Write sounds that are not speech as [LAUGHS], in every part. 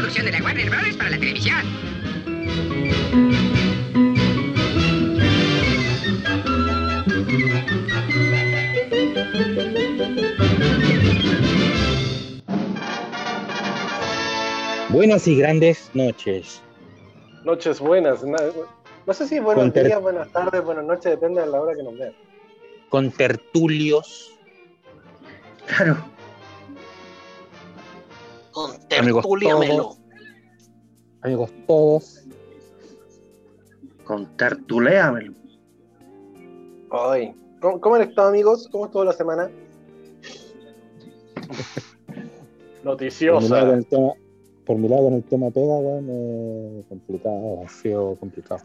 producción de la Warner Brothers para la televisión. Buenas y grandes noches. Noches buenas. No, no sé si buenos días, buenas tardes, buenas noches, depende de la hora que nos vean. Con tertulios, Claro. Con Amigos tertuliamelo. todos. amigos todos. Con tertuléamelo. Hoy. ¿Cómo, cómo han estado, amigos? ¿Cómo estuvo la semana? [LAUGHS] Por mi, lado con Noticiosa. el tema, por mi lado con el tema pega, weón, eh, complicado, ha sido complicado.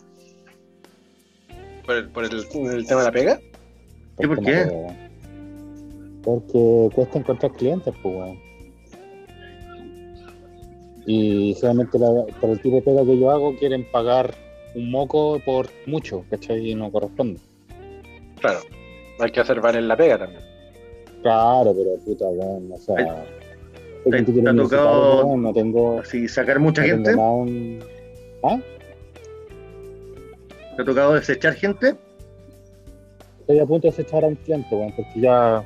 ¿Por el, por el- el tema de la pega? ¿Y por qué? pega. Porque cuesta encontrar clientes, pues, weón. Y solamente la- por el tipo de pega que yo hago quieren pagar un moco por mucho, ¿cachai? Y no corresponde. Claro. Hay que hacer valer la pega también. Claro, pero puta, weón, o sea. Te- título te ha tocado- no tengo, Así, sacar mucha no gente. un- ¿Ah? ¿Te ha tocado desechar gente? Estoy a punto de desechar a un cliente, weón, porque ya.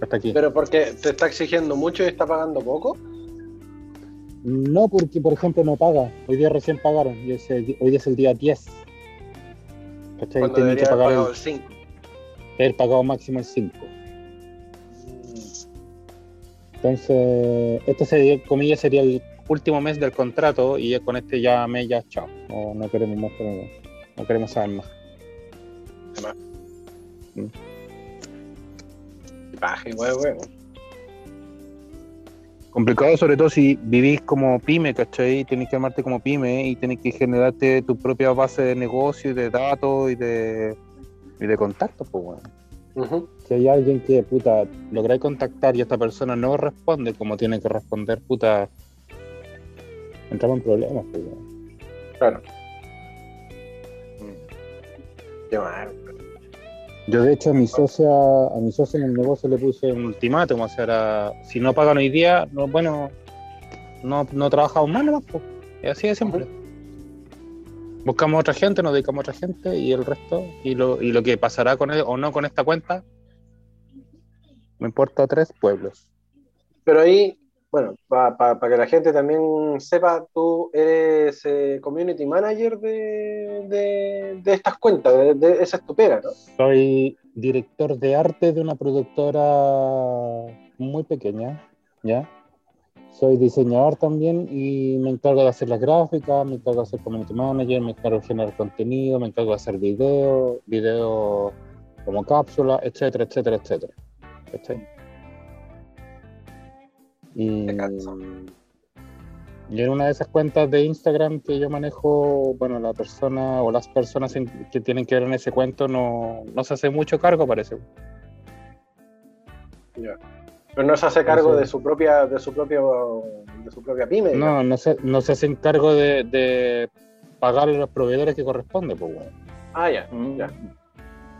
Hasta aquí. Pero porque te está exigiendo mucho y está pagando poco. No, porque, por ejemplo, no paga. Hoy día recién pagaron. Hoy día es el día 10. ¿Cachai? Cuando Tienen que pagar el, el 5. haber pagado máximo el 5. Entonces, este sería, comillas, sería el último mes del contrato y con este ya mes ya chao. No, no queremos más, pero no queremos saber más. Paja, igual, weón. Complicado sobre todo si vivís como pyme, ¿cachai? Tienes que armarte como pyme y tienes que generarte tu propia base de negocio y de datos y de, y de contactos, pues bueno. Ujú. Si hay alguien que, puta, lográis contactar y esta persona no responde como tiene que responder, puta, entramos en problemas, pues weón. Claro. Qué mal. Yo de hecho a mi socia, a mi socia en el negocio le puse un ultimátum, o sea, si no pagan hoy día, no, bueno, no, no trabajamos más nomás. Es así de simple. Buscamos otra gente, nos dedicamos a otra gente y el resto, y lo, y lo que pasará con él o no con esta cuenta, me importa tres pueblos. Pero ahí, bueno, para que la gente también sepa, tú eres eh, community manager de, de, de estas cuentas, de, de- esa es tu pega, ¿no? Soy director de arte de una productora muy pequeña, ¿ya? Soy diseñador también y me encargo de hacer las gráficas, me encargo de hacer community manager, me encargo de generar contenido, me encargo de hacer video, video como cápsula, etcétera, etcétera, etcétera. ¿Cachai? Y, y en una de esas cuentas de Instagram que yo manejo, bueno, la persona o las personas en- que tienen que ver en ese cuento no, no se hace mucho cargo, parece. Pero no se hace cargo de su propia, de su propio, de su propia pyme. No, no se, no se hacen cargo de, de pagar a los proveedores que corresponde, pues bueno. Ah, ya, ya.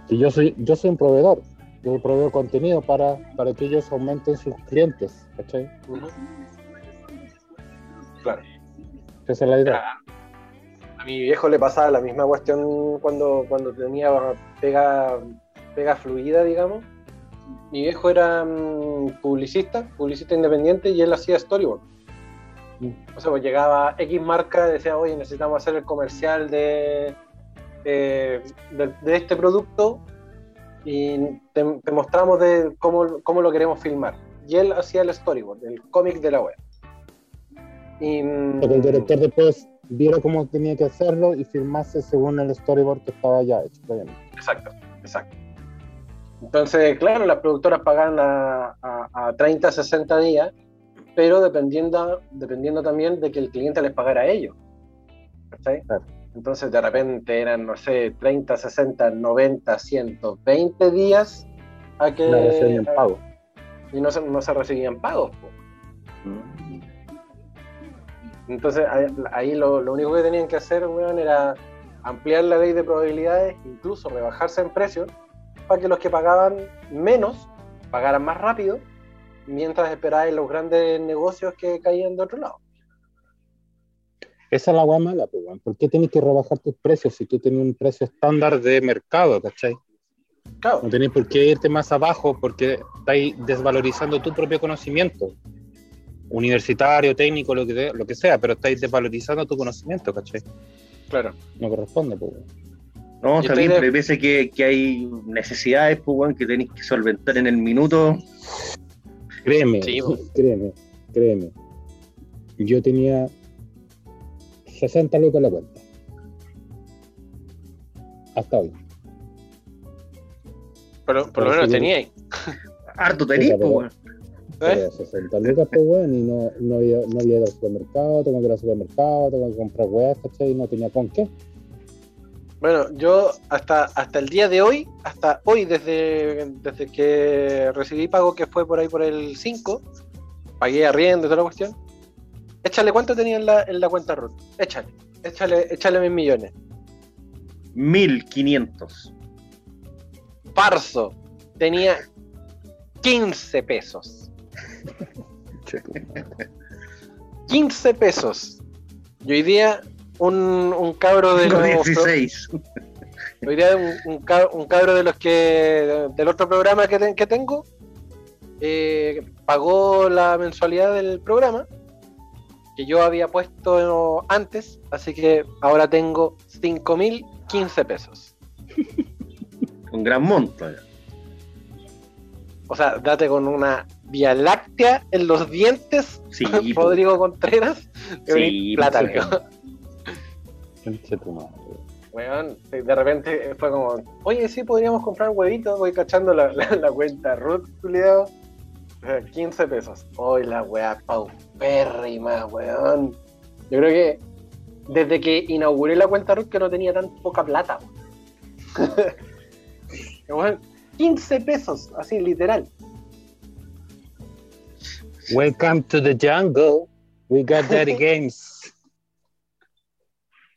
Y yo soy, yo soy un proveedor, yo proveo contenido para, para que ellos aumenten sus clientes, ¿cachai? Claro. Esa es la idea. A mi viejo le pasaba la misma cuestión cuando, cuando tenía pega, pega fluida, digamos. Mi viejo era mm, publicista, publicista independiente, y él hacía storyboard. Mm. O sea, pues llegaba X marca, decía, oye, necesitamos hacer el comercial de, eh, de, de este producto y te, te mostramos de cómo, cómo lo queremos filmar. Y él hacía el storyboard, el cómic de la web. Y, mm, Pero el director después viera cómo tenía que hacerlo y firmase según el storyboard que estaba ya hecho. Exacto, exacto. Entonces, claro, las productoras pagan a, a, a 30, 60 días, pero dependiendo, dependiendo también de que el cliente les pagara a ellos. ¿Cachai? Claro. Entonces, de repente eran, no sé, 30, 60, 90, 120 días a que. No recibían. Y no se, no se recibían pagos. Entonces ahí, lo, lo único que tenían que hacer, weón, era ampliar la ley de probabilidades, incluso rebajarse en precios, para que los que pagaban menos pagaran más rápido mientras esperáis los grandes negocios que caían de otro lado. Esa es la weá mala, pues, weón. ¿Por qué tienes que rebajar tus precios si tú tienes un precio estándar de mercado, ¿cachai? Claro, No tenés por qué irte más abajo porque estáis desvalorizando tu propio conocimiento. Universitario, técnico, lo que, lo que sea, pero estáis desvalorizando tu conocimiento, ¿cachai? claro. No corresponde, pues. weón. No, Yo pero hay veces que, que hay necesidades, pues, weón, que tenéis que solventar en el minuto. Créeme, Sí, créeme, créeme. Yo tenía 60 lucas en la cuenta. Hasta hoy. Pero por lo menos teníais. [LAUGHS] Harto Puta, pues. ¿eh? Pero 60 lucas, pues, weón, y no, no, había, no había ido al supermercado, tengo que ir al supermercado, tengo que comprar weas, ¿cachai? Y no tenía con qué. Bueno, yo hasta, hasta el día de hoy, hasta hoy, desde, desde que recibí pago, que fue por ahí por el 5, pagué arriendo y toda la cuestión. Échale cuánto tenía en la, en la cuenta RUT. Échale, échale, échale mis millones. 1500. Parso tenía 15 pesos. 15 pesos. Y hoy día un, un cabro de los- 16. Hoy día un, un un cabro de los que del otro programa que, que tengo eh, pagó la mensualidad del programa que yo había puesto antes, así que ahora tengo 5.015 pesos. [LAUGHS] Un gran monto. ya. O sea, date con una Vía Láctea en los dientes, Sí. [LAUGHS] Rodrigo Contreras, Sí, plata. Weón, de repente fue como, oye, sí, podríamos comprar huevitos, voy cachando la, [LAUGHS] la, la cuenta Ruth, culiao. [LAUGHS] Eh, 15 pesos. Hoy la weá paupérrima, weón. Yo creo que desde que inauguré la cuenta Ruth que no tenía tan poca plata. [LAUGHS] weón. 15 pesos, así, literal. Welcome to the jungle. We got daddy [LAUGHS] games.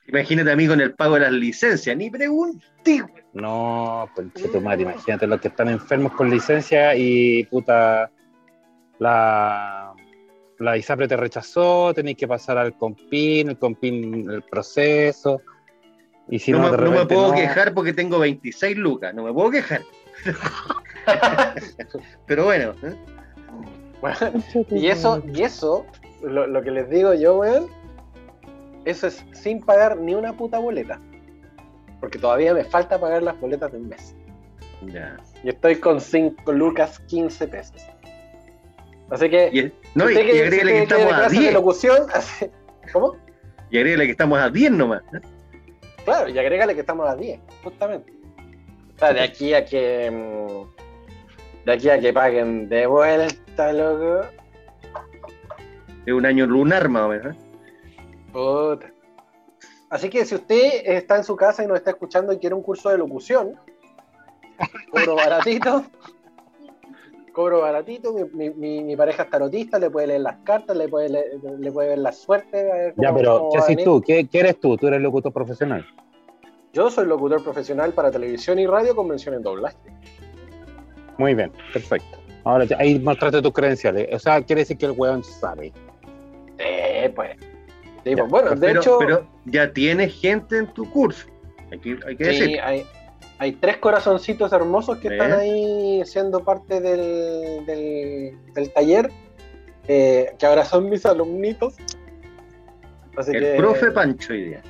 Imagínate, amigo, en el pago de las licencias. Ni pregunté. No, conche tu madre, imagínate los que están enfermos con licencia y puta la la ISAPRE te rechazó, tenéis que pasar al compin, el compin el proceso. Y si no, no, me, no me puedo no. quejar porque tengo 26 lucas. No me puedo quejar. [LAUGHS] Pero bueno, ¿eh? Y eso, y eso, lo, lo que les digo yo, weón, eso es sin pagar ni una puta boleta. Porque todavía me falta pagar las boletas del mes. ya. Y estoy con 5 lucas 15 pesos. Así que. Y, no, si y, usted y agrégale [LAUGHS] que estamos a clases de 10. locución, así- ¿Cómo? Y agrégale que estamos a 10 nomás. Claro, y agrégale que estamos a 10, justamente. O sea, de aquí a que. mm, De aquí a que paguen de vuelta, loco. Es un año lunar más o menos. ¿eh? Puta. Así que si usted está en su casa y nos está escuchando y quiere un curso de locución, cobro baratito. Cobro baratito, mi, mi- mi- mi pareja es tarotista, le puede leer las cartas, le puede, leer- le puede ver la suerte. a ver Ya, cómo- pero cómo ¿qué haces tú? ¿Qué, qué eres tú? Tú eres locutor profesional. Yo soy locutor profesional para televisión y radio con mención en doblaje. Muy bien, perfecto. Ahora ya- ahí mostraste tus credenciales. O sea, quiere decir que el weón sabe. Eh, pues. Sí, Ya, pues, bueno, de pero, hecho, pero ya tienes gente en tu curso. Hay que, hay que sí, decir. hay, hay tres corazoncitos hermosos que ¿Eh? están ahí siendo parte del, del, del taller, eh, que ahora son mis alumnitos. Así El que, profe Pancho hoy día.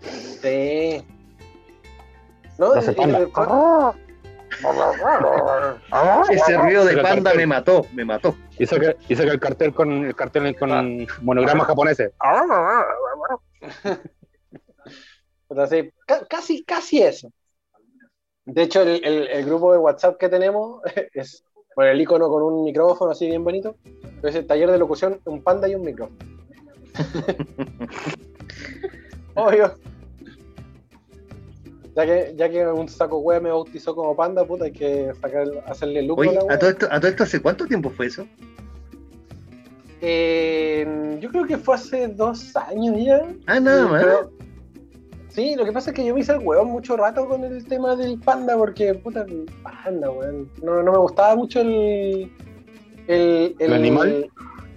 Sí. ¿No? Ese ruido de panda me mató, me mató. Hizo que, hizo que el cartel con el cartel con Ah. monogramas japoneses. [LAUGHS] Pero ca- casi, casi eso. De hecho, el, el- el grupo de WhatsApp que tenemos [LAUGHS] es por el icono con un micrófono así bien bonito. Es el taller de locución, un panda y un micrófono. [LAUGHS] Obvio. Ya que, ya que un saco wea me bautizó como panda, puta, hay que sacar, hacerle look Oye, a la ¿a todo, esto, ¿a todo esto hace cuánto tiempo fue eso? Eh, yo creo que fue hace dos años ya. Ah, nada Sí, más. Sí, lo que pasa es que yo me hice el huevón mucho rato con el tema del panda, porque, puta, panda, weón. No, no me gustaba mucho el, El, ¿El animal?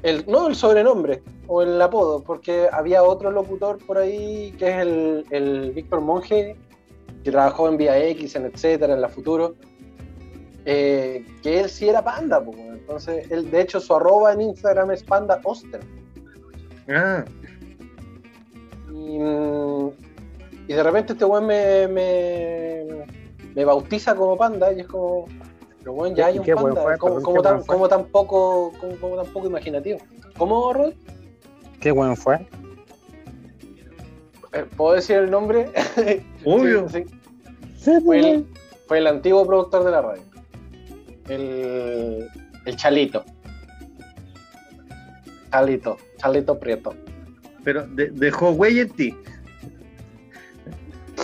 el- no, el sobrenombre o el apodo, porque había otro locutor por ahí que es el, el Víctor Monge, que trabajó en Vía X, en etcétera, en la Futuro, eh, que él sí era panda, pues, weón. entonces él, de hecho su arroba en Instagram es panda Oster. Ah, Y, mm, y de repente este weón me, me, me bautiza como panda y es como, pero weón, ya hay ¿Y un panda, como ¿qué tan, como tan poco, como, como tan poco imaginativo. ¿Cómo, Rod? ¿Qué bueno fue? Eh, ¿Puedo decir el nombre? [LAUGHS] obvio. Sí, sí. Sí, Fue, pues, el, fue el antiguo productor de la radio. El, el Chalito. Chalito, Chalito Prieto. Pero de- dejó huella en ti.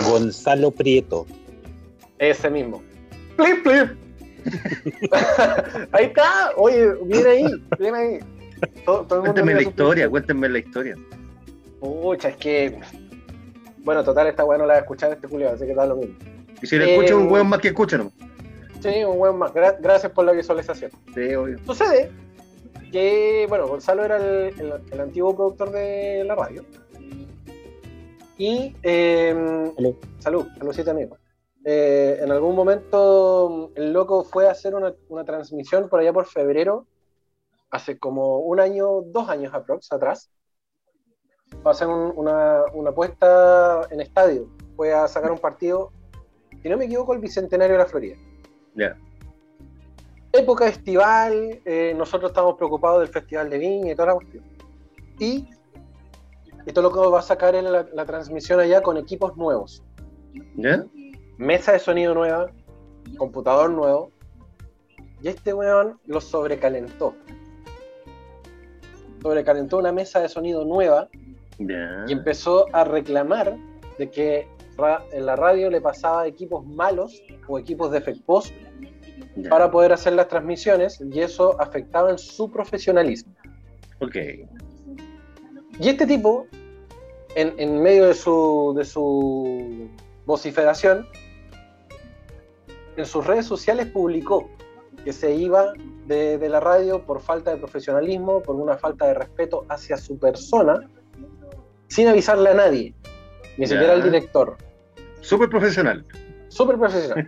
Gonzalo Prieto. Ese mismo. ¡Plip, plip! [LAUGHS] ahí está. Oye, viene ahí. Viene ahí. Todo, Cuéntenme la historia, cuéntenme la historia. Pucha, es que. Bueno, total, esta weá no la a escuchar este Julio, así que da lo mismo. Y si le Eh, escucha un hueón más que escucha, ¿no? Sí, un buen más. Gra- gracias por la visualización. Sí, obvio. Sucede que, bueno, Gonzalo era el, el- el antiguo productor de la radio. Y, eh, Salud. salud, saludcita amigo. Eh, en algún momento el loco fue a hacer una, una transmisión por allá por febrero, hace como un año, dos años aprox, atrás. Fue a hacer un- una, una apuesta en estadio. Fue a sacar un partido, si no me equivoco, el Bicentenario de la Florida Ya. época estival, eh, nosotros estamos preocupados del Festival de Viña y toda la cuestión. Y esto lo que va a sacar en la, la transmisión allá con equipos nuevos. ¿Ya? Mesa de sonido nueva, computador nuevo. Y este weón lo sobrecalentó. Sobrecalentó una mesa de sonido nueva y empezó a reclamar de que ra- en la radio le pasaba equipos malos o equipos defectuosos para poder hacer las transmisiones y eso afectaba en su profesionalismo. Ok. Y este tipo, en, en medio de su, de su vociferación, en sus redes sociales publicó que se iba de, de la radio por falta de profesionalismo, por una falta de respeto hacia su persona, sin avisarle a nadie, ni siquiera al director. Súper profesional. Súper profesional.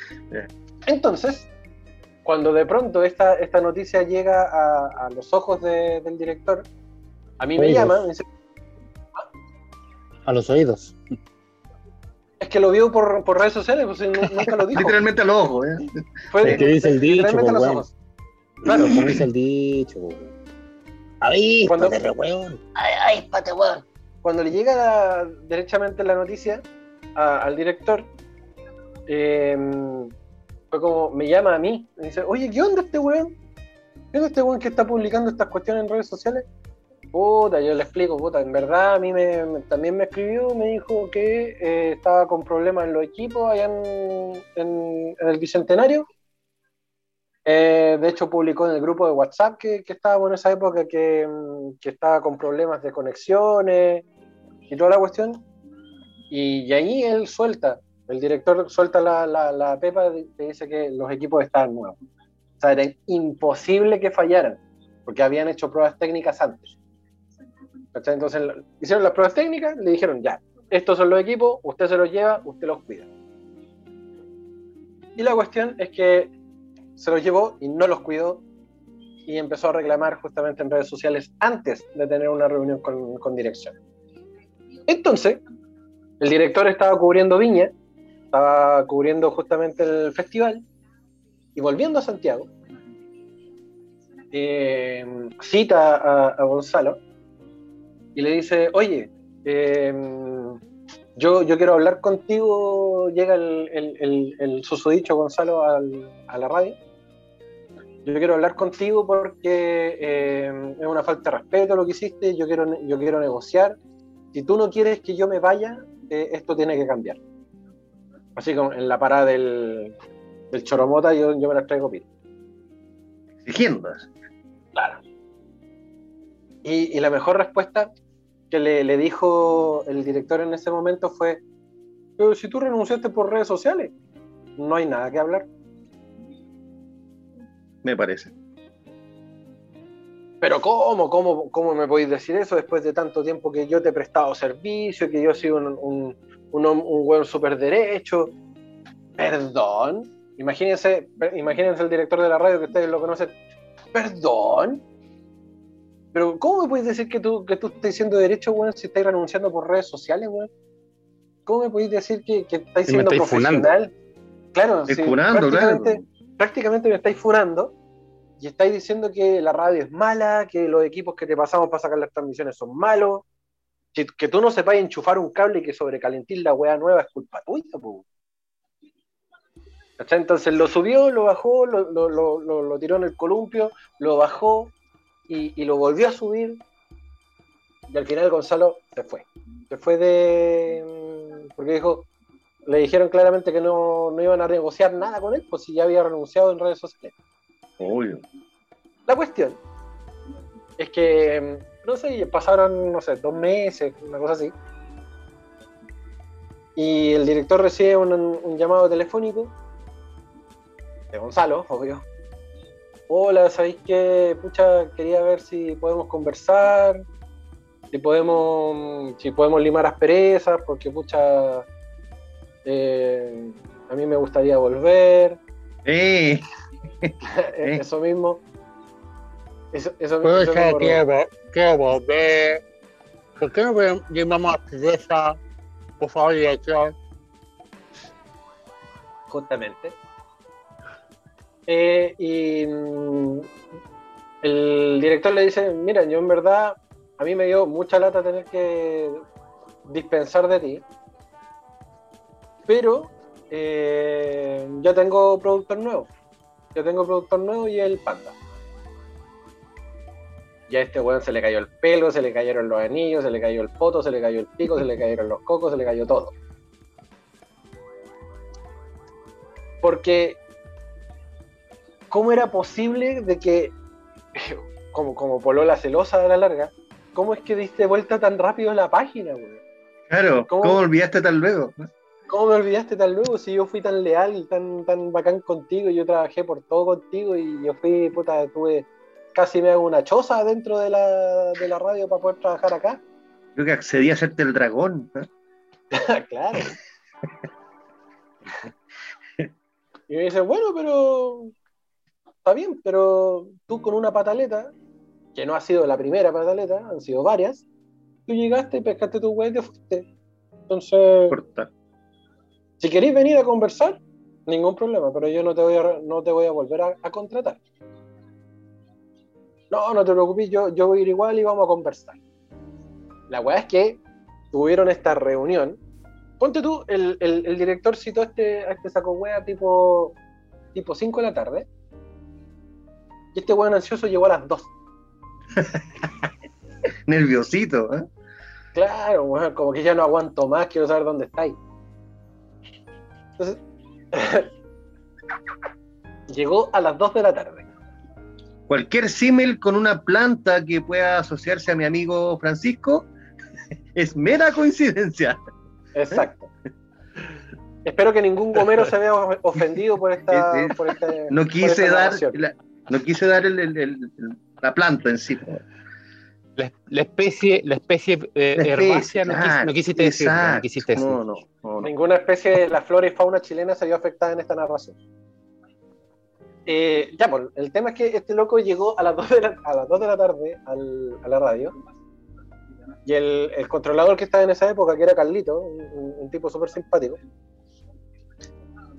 [LAUGHS] Entonces, cuando de pronto esta, esta noticia llega a, a los ojos de- del director, a mí me Oídos. llama, me dice, A los oídos. es que lo vio por, por redes sociales, pues nu- nunca lo [LAUGHS] dijo. Literalmente a los ojos, ¿eh? Fue Es que dice el dicho, literalmente a los pues, bueno. ojos. Claro, Como dice el dicho. Ahí, Cuando- de weón. ay, ay, pate, weón. Cuando le llega la- derechamente la noticia a- al director, eh, fue como, me llama a mí, me dice, oye, ¿qué onda este weón? ¿Qué onda este weón que está publicando estas cuestiones en redes sociales? Puta, yo le explico, puta, en verdad a mí me, me- también me escribió, me dijo que eh, estaba con problemas en los equipos allá en, en- en el Bicentenario. Eh, de hecho, publicó en el grupo de WhatsApp que, que estábamos en esa época que, mm, que estaba con problemas de conexiones y toda la cuestión. Y, y ahí él suelta, el director suelta la, la, la pepa y dice que los equipos estaban nuevos. O sea, era imposible que fallaran, porque habían hecho pruebas técnicas antes. ¿Cachai? Entonces hicieron las pruebas técnicas, le dijeron, ya, estos son los equipos, usted se los lleva, usted los cuida. Y la cuestión es que se los llevó y no los cuidó y empezó a reclamar justamente en redes sociales antes de tener una reunión con, con dirección. Entonces, el director estaba cubriendo Viña, estaba cubriendo justamente el festival y volviendo a Santiago, eh, cita a, a Gonzalo y le dice, oye, eh, yo, yo quiero hablar contigo, llega el, el, el, el susodicho Gonzalo al- a la radio, yo quiero hablar contigo porque eh, es una falta de respeto lo que hiciste, yo quiero, yo quiero negociar, si tú no quieres que yo me vaya, eh, esto tiene que cambiar. Así como en la parada del, del Choromota yo, yo me las traigo pito. Exigiendo. Claro. Y, y la mejor respuesta que le, le dijo el director en ese momento fue, pero si tú renunciaste por redes sociales, no hay nada que hablar. Me parece. pero ¿cómo? ¿Cómo, cómo me podéis decir eso después de tanto tiempo que yo te he prestado servicio, que yo he sido un, un, un, buen súper derecho? Perdón. Imagínense, imagínense el director de la radio que ustedes lo conocen. Perdón. Pero ¿cómo me podéis decir que tú, que tú estás siendo derecho, weón, si estáis renunciando por redes sociales, weón? ¿Cómo me podéis decir que, que estáis Si siendo estáis funando. profesional? Claro, sí, funando, prácticamente, claro. prácticamente me estáis funando y estáis diciendo que la radio es mala, que los equipos que te pasamos para sacar las transmisiones son malos, que, que tú no sepas enchufar un cable y que sobrecalentir la weá nueva es culpa tuya. ¿Cachai? Entonces lo subió, lo bajó, lo- lo- lo tiró en el columpio, lo bajó y, y lo volvió a subir. Y al final Gonzalo se fue. Se fue de. mm, Porque dijo, le dijeron claramente que no, no iban a negociar nada con él, pues si ya había renunciado en redes sociales. Obvio. La cuestión es que, mm, no sé, pasaron, no sé, dos meses, una cosa así. Y el director recibe un, un llamado telefónico de Gonzalo, obvio. Hola, ¿sabéis qué? Pucha, quería ver si podemos conversar, si podemos, si podemos limar asperezas, porque pucha, eh, a mí me gustaría volver. ¡Eh! [LAUGHS] Eso mismo. Eso, eso, Pues eso quiero, quiero volver. ¿Por qué no podemos- llamamos a cerveza? Por favor, dirección. Justamente. Eh, y mm, el director le dice, mira, yo en verdad, a mí me dio mucha lata tener que dispensar de ti, pero eh, yo tengo productor nuevo. Yo tengo productor nuevo y el panda. Ya este weón se le cayó el pelo, se le cayeron los anillos, se le cayó el poto, se le cayó el pico, se le cayeron los cocos, se le cayó todo. Porque, ¿cómo era posible de que, [LAUGHS] como, como polola celosa a la larga, cómo es que diste vuelta tan rápido a la página, weón? Claro, ¿Cómo? ¿cómo, olvidaste tan luego? ¿Cómo me olvidaste tan luego si yo fui tan leal y tan, tan bacán contigo? Yo trabajé por todo contigo y yo fui, puta, tuve, casi me hago una choza dentro de la, de la radio para poder trabajar acá. Creo que accedí a hacerte el dragón. [LAUGHS] claro. [LAUGHS] Y me dice, bueno, pero está bien, pero tú con una pataleta, que no ha sido la primera pataleta, han sido varias, tú llegaste, pescaste tu hueá y te fuiste. Entonces, Corta. si queréis venir a conversar, ningún problema, pero yo no te voy a, no te voy a volver a, a contratar. No, no te preocupes, yo, yo voy a ir igual y vamos a conversar. La weá es que tuvieron esta reunión. Ponte tú, el, el- el director citó a este, a este saco wea tipo, tipo 5 de la tarde. Y este weón ansioso llegó a las 2. [LAUGHS] Nerviosito. ¿eh? Claro, weón, como que ya no aguanto más, quiero saber dónde estáis. Entonces, [LAUGHS] llegó a las 2 de la tarde. Cualquier símil con una planta que pueda asociarse a mi amigo Francisco [LAUGHS] es mera coincidencia. Exacto. Espero que ningún gomero se vea ofendido por esta. Por este- No por quise esta dar, la, no quise dar el- el- el- el- la planta en sí. La, la especie, la especie eh, La especie, herbácea no, quis- claro, no quisiste decir. No quisiste decir. No, no, no, no. Ninguna especie de la flora y fauna chilena se vio afectada en esta narración. Eh, ya, pues, el tema es que este loco llegó a las 2 de la, a las 2 de la tarde al- a la radio. Y el, el controlador que estaba en esa época, que era Carlito, un tipo súper simpático,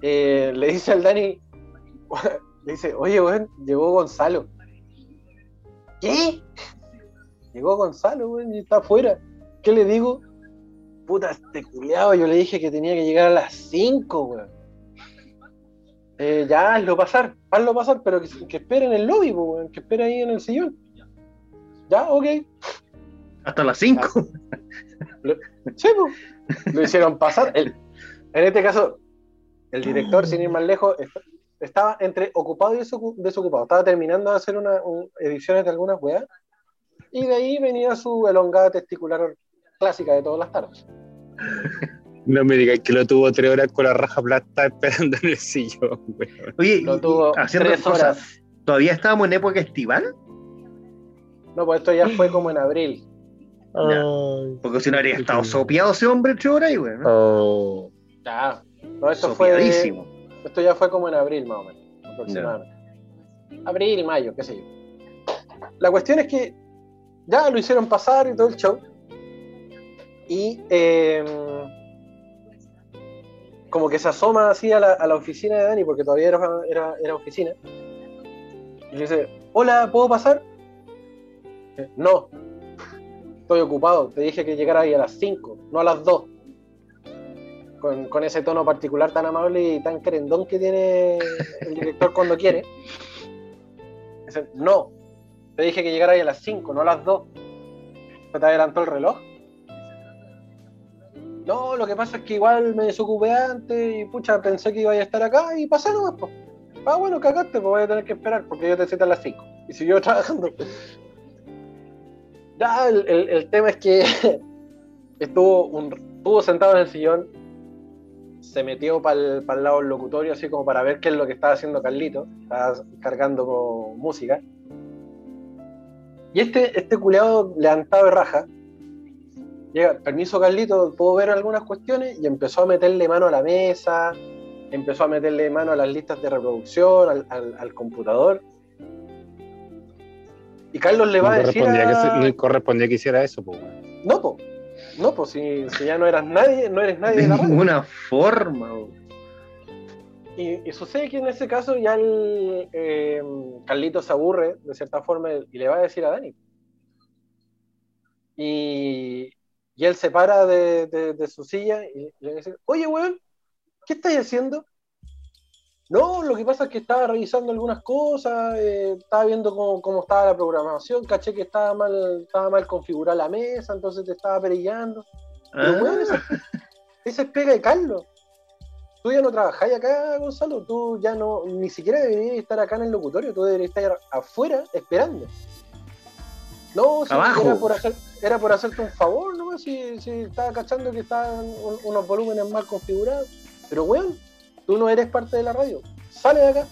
eh, le dice al Dani, le dice, oye, weón, llegó Gonzalo. ¿Qué? Llegó Gonzalo, weón, y está afuera. ¿Qué le digo? Puta, este culiado, yo le dije que tenía que llegar a las 5, weón. Eh, ya, hazlo pasar, hazlo pasar, pero que, que espere en el lobby, weón, que espere ahí en el sillón. Ya, ok. Hasta las 5. Sí, po. Lo hicieron pasar. El- en este caso, el director, sin ir más lejos, estaba entre ocupado y desocu- desocupado. Estaba terminando de hacer una, un- ediciones de algunas weas. Y de ahí venía su elongada testicular clásica de todas las tardes. [LAUGHS] No me digas que lo tuvo tres horas con la raja plata esperando en el sillón, weón. Oye, Lo tuvo haciendo tres cosas, horas. ¿todavía estábamos en época estival? No, pues esto ya fue como en abril. Ay, Porque si no habría estado sopeado ese hombre ocho horas y bueno. oh. Ya. No, esto fue. Sopeadísimo. Esto ya fue como en abril, más o menos. Aproximadamente. Abril, mayo, qué sé yo. La cuestión es que ya lo hicieron pasar y todo el show. Y eh, como que se asoma así a la, a la oficina de Dani, porque todavía era, era, era oficina. Y le dice, hola, ¿puedo pasar? Eh, No, estoy ocupado. Te dije que llegara ahí a las 5, no a las 2. Con, ese tono particular tan amable y tan querendón que tiene el director cuando quiere. No, te dije que llegara ahí a las 5, no a las 2. ¿Se te adelantó el reloj? No, lo que pasa es que igual me desocupé antes y pucha, pensé que iba a estar acá y pasé nomás, pues. Ah, bueno, cagaste, pues voy a tener que esperar porque yo te cité a las 5. Y siguió [LAUGHS] trabajando. Ya, el, el- el tema es que [LAUGHS] estuvo, un, estuvo sentado en el sillón, se metió para el, lado del locutorio, así como para ver qué es lo que estaba haciendo Carlito. Estaba cargando con música. Y este, este culeado levantado de raja, llega, permiso Carlito, puedo ver algunas cuestiones, y empezó a meterle mano a la mesa, empezó a meterle mano a las listas de reproducción, al, al- al computador. Y Carlos le No va a decir. que, se- no correspondía que hiciera eso, pues. No, po. No, pues si, si ya no eras nadie, no eres nadie De de la radio. ninguna forma. Y, y sucede que en ese caso ya el eh, Carlito se aburre de cierta forma y le va a decir a Dani. Y, y él se para de, de- de su silla y le dice, oye, weón, ¿qué estás haciendo? No, lo que pasa es que estaba revisando algunas cosas, eh, estaba viendo cómo, cómo estaba la programación, caché que estaba mal, estaba mal configurada la mesa, entonces te estaba perillando. Pero, Ah, weón, esa, esa es pega de Carlos. Tú ya no trabajáis acá, Gonzalo. Tú ya no, ni siquiera deberías estar acá en el locutorio. Tú deberías estar afuera esperando. No, si Abajo. Era, por hacer, era por hacerte un favor, ¿no? Si, si estaba cachando que estaban un- unos volúmenes mal configurados. Pero, weón, tú no eres parte de la radio. Sale de acá.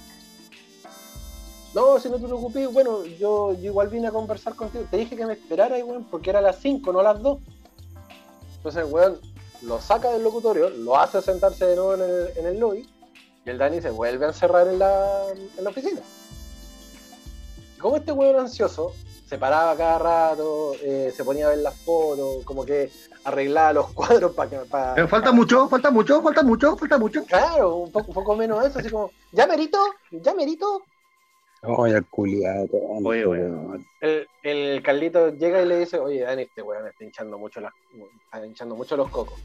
No, si no te preocupes, bueno, yo, igual vine a conversar contigo. Te dije que me esperaras, weón, porque era las 5, no las 2. Entonces, weón, lo saca del locutorio, lo hace sentarse de nuevo en el, en el lobby, y el Dani se vuelve a encerrar en la, en la oficina. Y como este weón ansioso, se paraba cada rato, eh, se ponía a ver las fotos, como que arreglaba los cuadros para que... pa- Pero falta mucho, falta mucho, falta mucho, falta mucho. Claro, un poco, un poco menos eso, así como, ya merito, ya merito. Oye, el culiado. Oye, weón. El, el Carlito llega y le dice, oye, Dani, este weón está hinchando mucho, las, está hinchando mucho los cocos.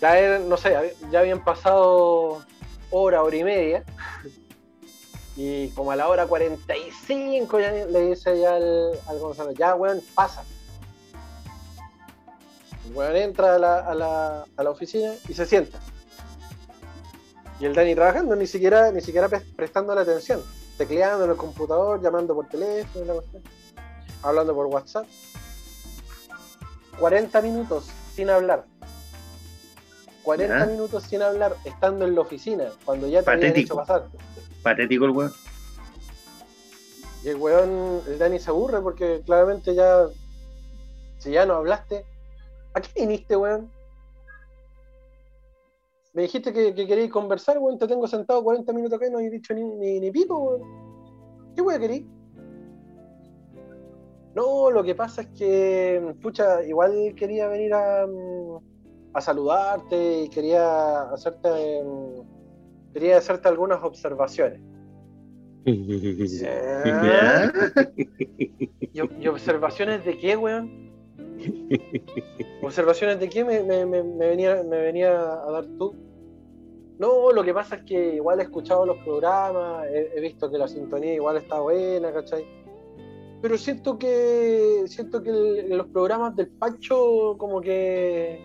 Ya, era- no sé, ya habían pasado hora, hora y media. [LAUGHS] Y como a la hora 45 ya le dice ya al, al Gonzalo, ya weón, pasa. El weón entra a la, a, la, a la oficina y se sienta. Y el Dani trabajando, ni siquiera, ni siquiera pre- prestando la atención tecleando en el computador, llamando por teléfono, hablando por WhatsApp. 40 minutos sin hablar. 40 Ya. minutos sin hablar, estando en la oficina, cuando ya te habían Patético. hecho pasar. Patético el weón. Y el weón, el Dani se aburre porque claramente ya, si ya no hablaste, ¿a qué viniste, weón? Me dijiste que, que queréis conversar, weón, te tengo sentado 40 minutos acá y no he dicho ni, ni, ni pipo, weón. ¿Qué weón queréis? No, lo que pasa es que, pucha, igual quería venir a, mm, a saludarte y quería hacerte, mm, quería hacerte algunas observaciones. [LAUGHS] ¿Y, y observaciones de qué, weón? ¿Observaciones de qué me, me- me- me venía, me venía a dar tú? No, lo que pasa es que igual he escuchado los programas, he, he visto que la sintonía igual está buena, ¿cachai? Pero siento que siento que el- los programas del Pancho como que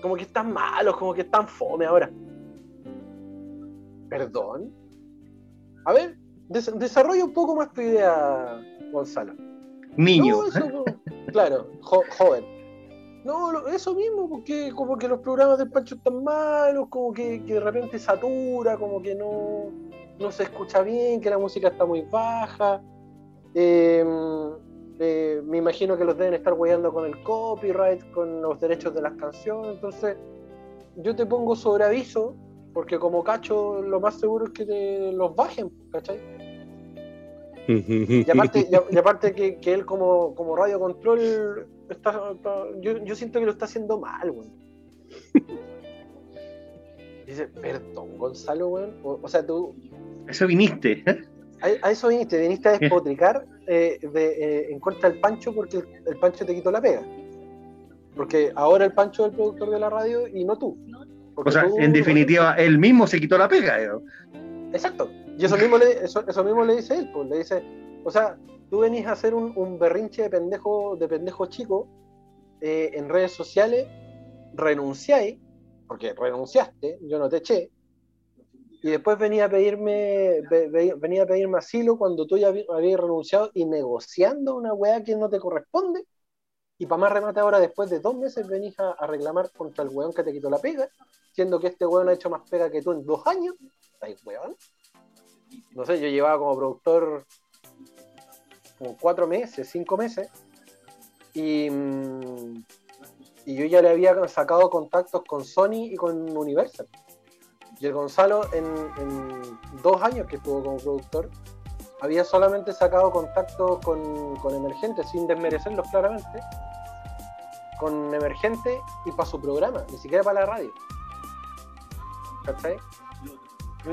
como que están malos, como que están fome ahora. ¿Perdón? A ver, des- desarrolla un poco más tu idea, Gonzalo. Niño. No, eso no. Claro, jo- joven. No, eso mismo, porque como que los programas del Pancho están malos, como que, de repente satura, como que no, no se escucha bien, que la música está muy baja. Eh, eh, me imagino que los deben estar hueando con el copyright, con los derechos de las canciones. Entonces, yo te pongo sobre aviso, porque como cacho, lo más seguro es que te los bajen, ¿cachai? Y aparte, y, aparte que, que, él como, como radio control, está, yo, yo, siento que lo está haciendo mal, weón. Dice, perdón, Gonzalo, weón. O, o, sea, tú... Eso viniste. A, a eso viniste, viniste a despotricar eh, de, eh, en contra del Pancho porque el, el, Pancho te quitó la pega. Porque ahora el Pancho es el productor de la radio y no tú. Porque o sea, tú, en definitiva, él mismo se quitó la pega. ¿no? Exacto. Y eso mismo le, eso, eso, mismo le dice él, pues le dice, o sea, tú venís a hacer un, un berrinche de pendejo, de pendejo chico eh, en redes sociales, renunciáis, porque renunciaste, yo no te eché, y después venía a pedirme, venía a pedirme asilo cuando tú ya habías renunciado y negociando una weá que no te corresponde, y para más remate ahora, después de dos meses venís a, reclamar contra el weón que te quitó la pega, siendo que este weón ha hecho más pega que tú en dos años, ¿estáis weón? no sé, yo llevaba como productor como cuatro meses, cinco meses, y, y yo ya le había sacado contactos con Sony y con Universal. Y el Gonzalo, en, en dos años que estuvo como productor, había solamente sacado contactos con, con Emergente, sin desmerecerlos claramente, con Emergente y para su programa, ni siquiera para la radio. ¿Cachai?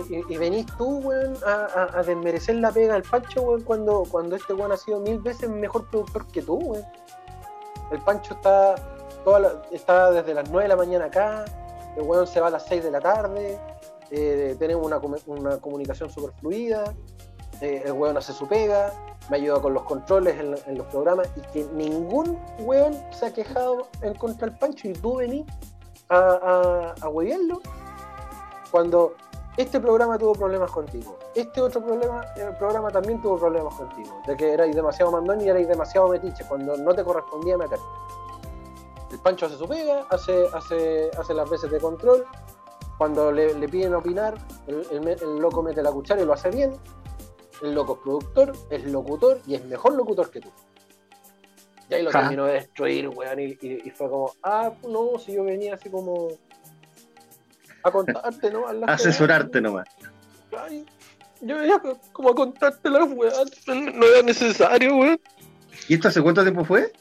Y, y, venís tú, weón, a, a, a, desmerecer la pega del Pancho, weón, cuando, cuando este weón ha sido mil veces mejor productor que tú, weón. El Pancho está, toda la, está desde las 9 de la mañana acá, el weón se va a las 6 de la tarde, eh, tenemos una, una comunicación súper fluida, eh, el weón hace su pega, me ayuda con los controles en, los programas y que ningún weón se ha quejado en contra del Pancho y tú venís a, a, a hueviarlo cuando este programa tuvo problemas contigo, este otro problema, el programa también tuvo problemas contigo, de que erais demasiado mandón y erais demasiado metiche cuando no te correspondía meter. El Pancho hace su pega, hace, hace, hace las veces de control, cuando le, piden opinar, el, loco mete la cuchara y lo hace bien, el loco es productor, es locutor y es mejor locutor que tú. Y ahí lo terminó de destruir, weón, y, y, y fue como, ah, no, si yo venía así como a contarte nomás. [LAUGHS] Asesorarte nomás. Ay, yo venía como a contarte las weas, no era necesario, weón. ¿Y esto hace cuánto tiempo fue?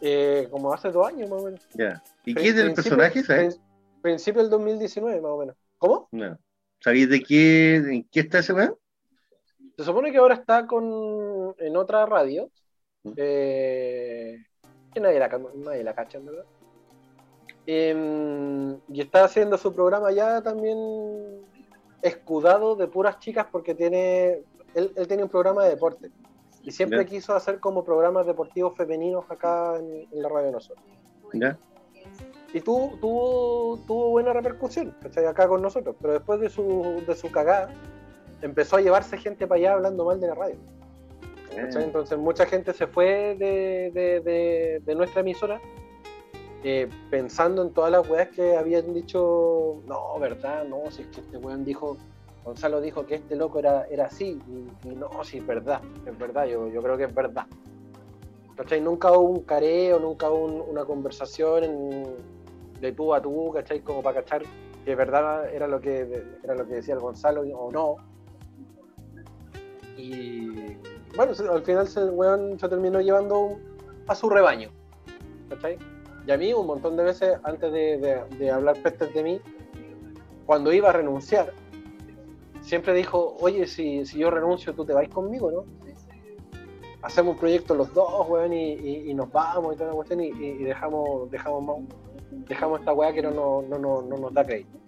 Eh, como hace dos años más o menos. Ya. ¿Y quién es el personaje, sabes? Principio del 2019 más o menos. ¿Cómo? No. ¿Sabéis de qué, en qué está ese weón? Se supone que ahora está con en otra radio. ¿Mm? Eh, que nadie la, nadie la cacha, ¿verdad? Eh, y está haciendo su programa ya también escudado de puras chicas porque tiene él, él tiene un programa de deporte y siempre yeah. quiso hacer como programas deportivos femeninos acá en, en la radio de nosotros. Yeah. Y tuvo, tuvo, tuvo buena repercusión ¿cachai? acá con nosotros, pero después de su, de su cagada empezó a llevarse gente para allá hablando mal de la radio. ¿cachai? Entonces mucha gente se fue de, de, de, de nuestra emisora eh, pensando en todas las weas que habían dicho, no, verdad, no, si es que este weón dijo, Gonzalo dijo que este loco era, era así, y, y no, si es verdad, es verdad, yo, yo creo que es verdad. ¿Cachai? Nunca hubo un careo, nunca hubo un, una conversación en, de tú a tú, ¿cachai? Como para cachar que verdad era lo que, era lo que decía el Gonzalo o no. Y bueno, al final el weón se terminó llevando a su rebaño. ¿Cachai? Y a mí un montón de veces, antes de, de, hablar pestes de mí, cuando iba a renunciar, siempre dijo, oye, si, si yo renuncio, tú te vais conmigo, ¿no? Hacemos un proyecto los dos, weón, y, y, nos vamos y toda la cuestión, y, y, dejamos, dejamos, dejamos esta weá que no, no, no, no, no nos da crédito.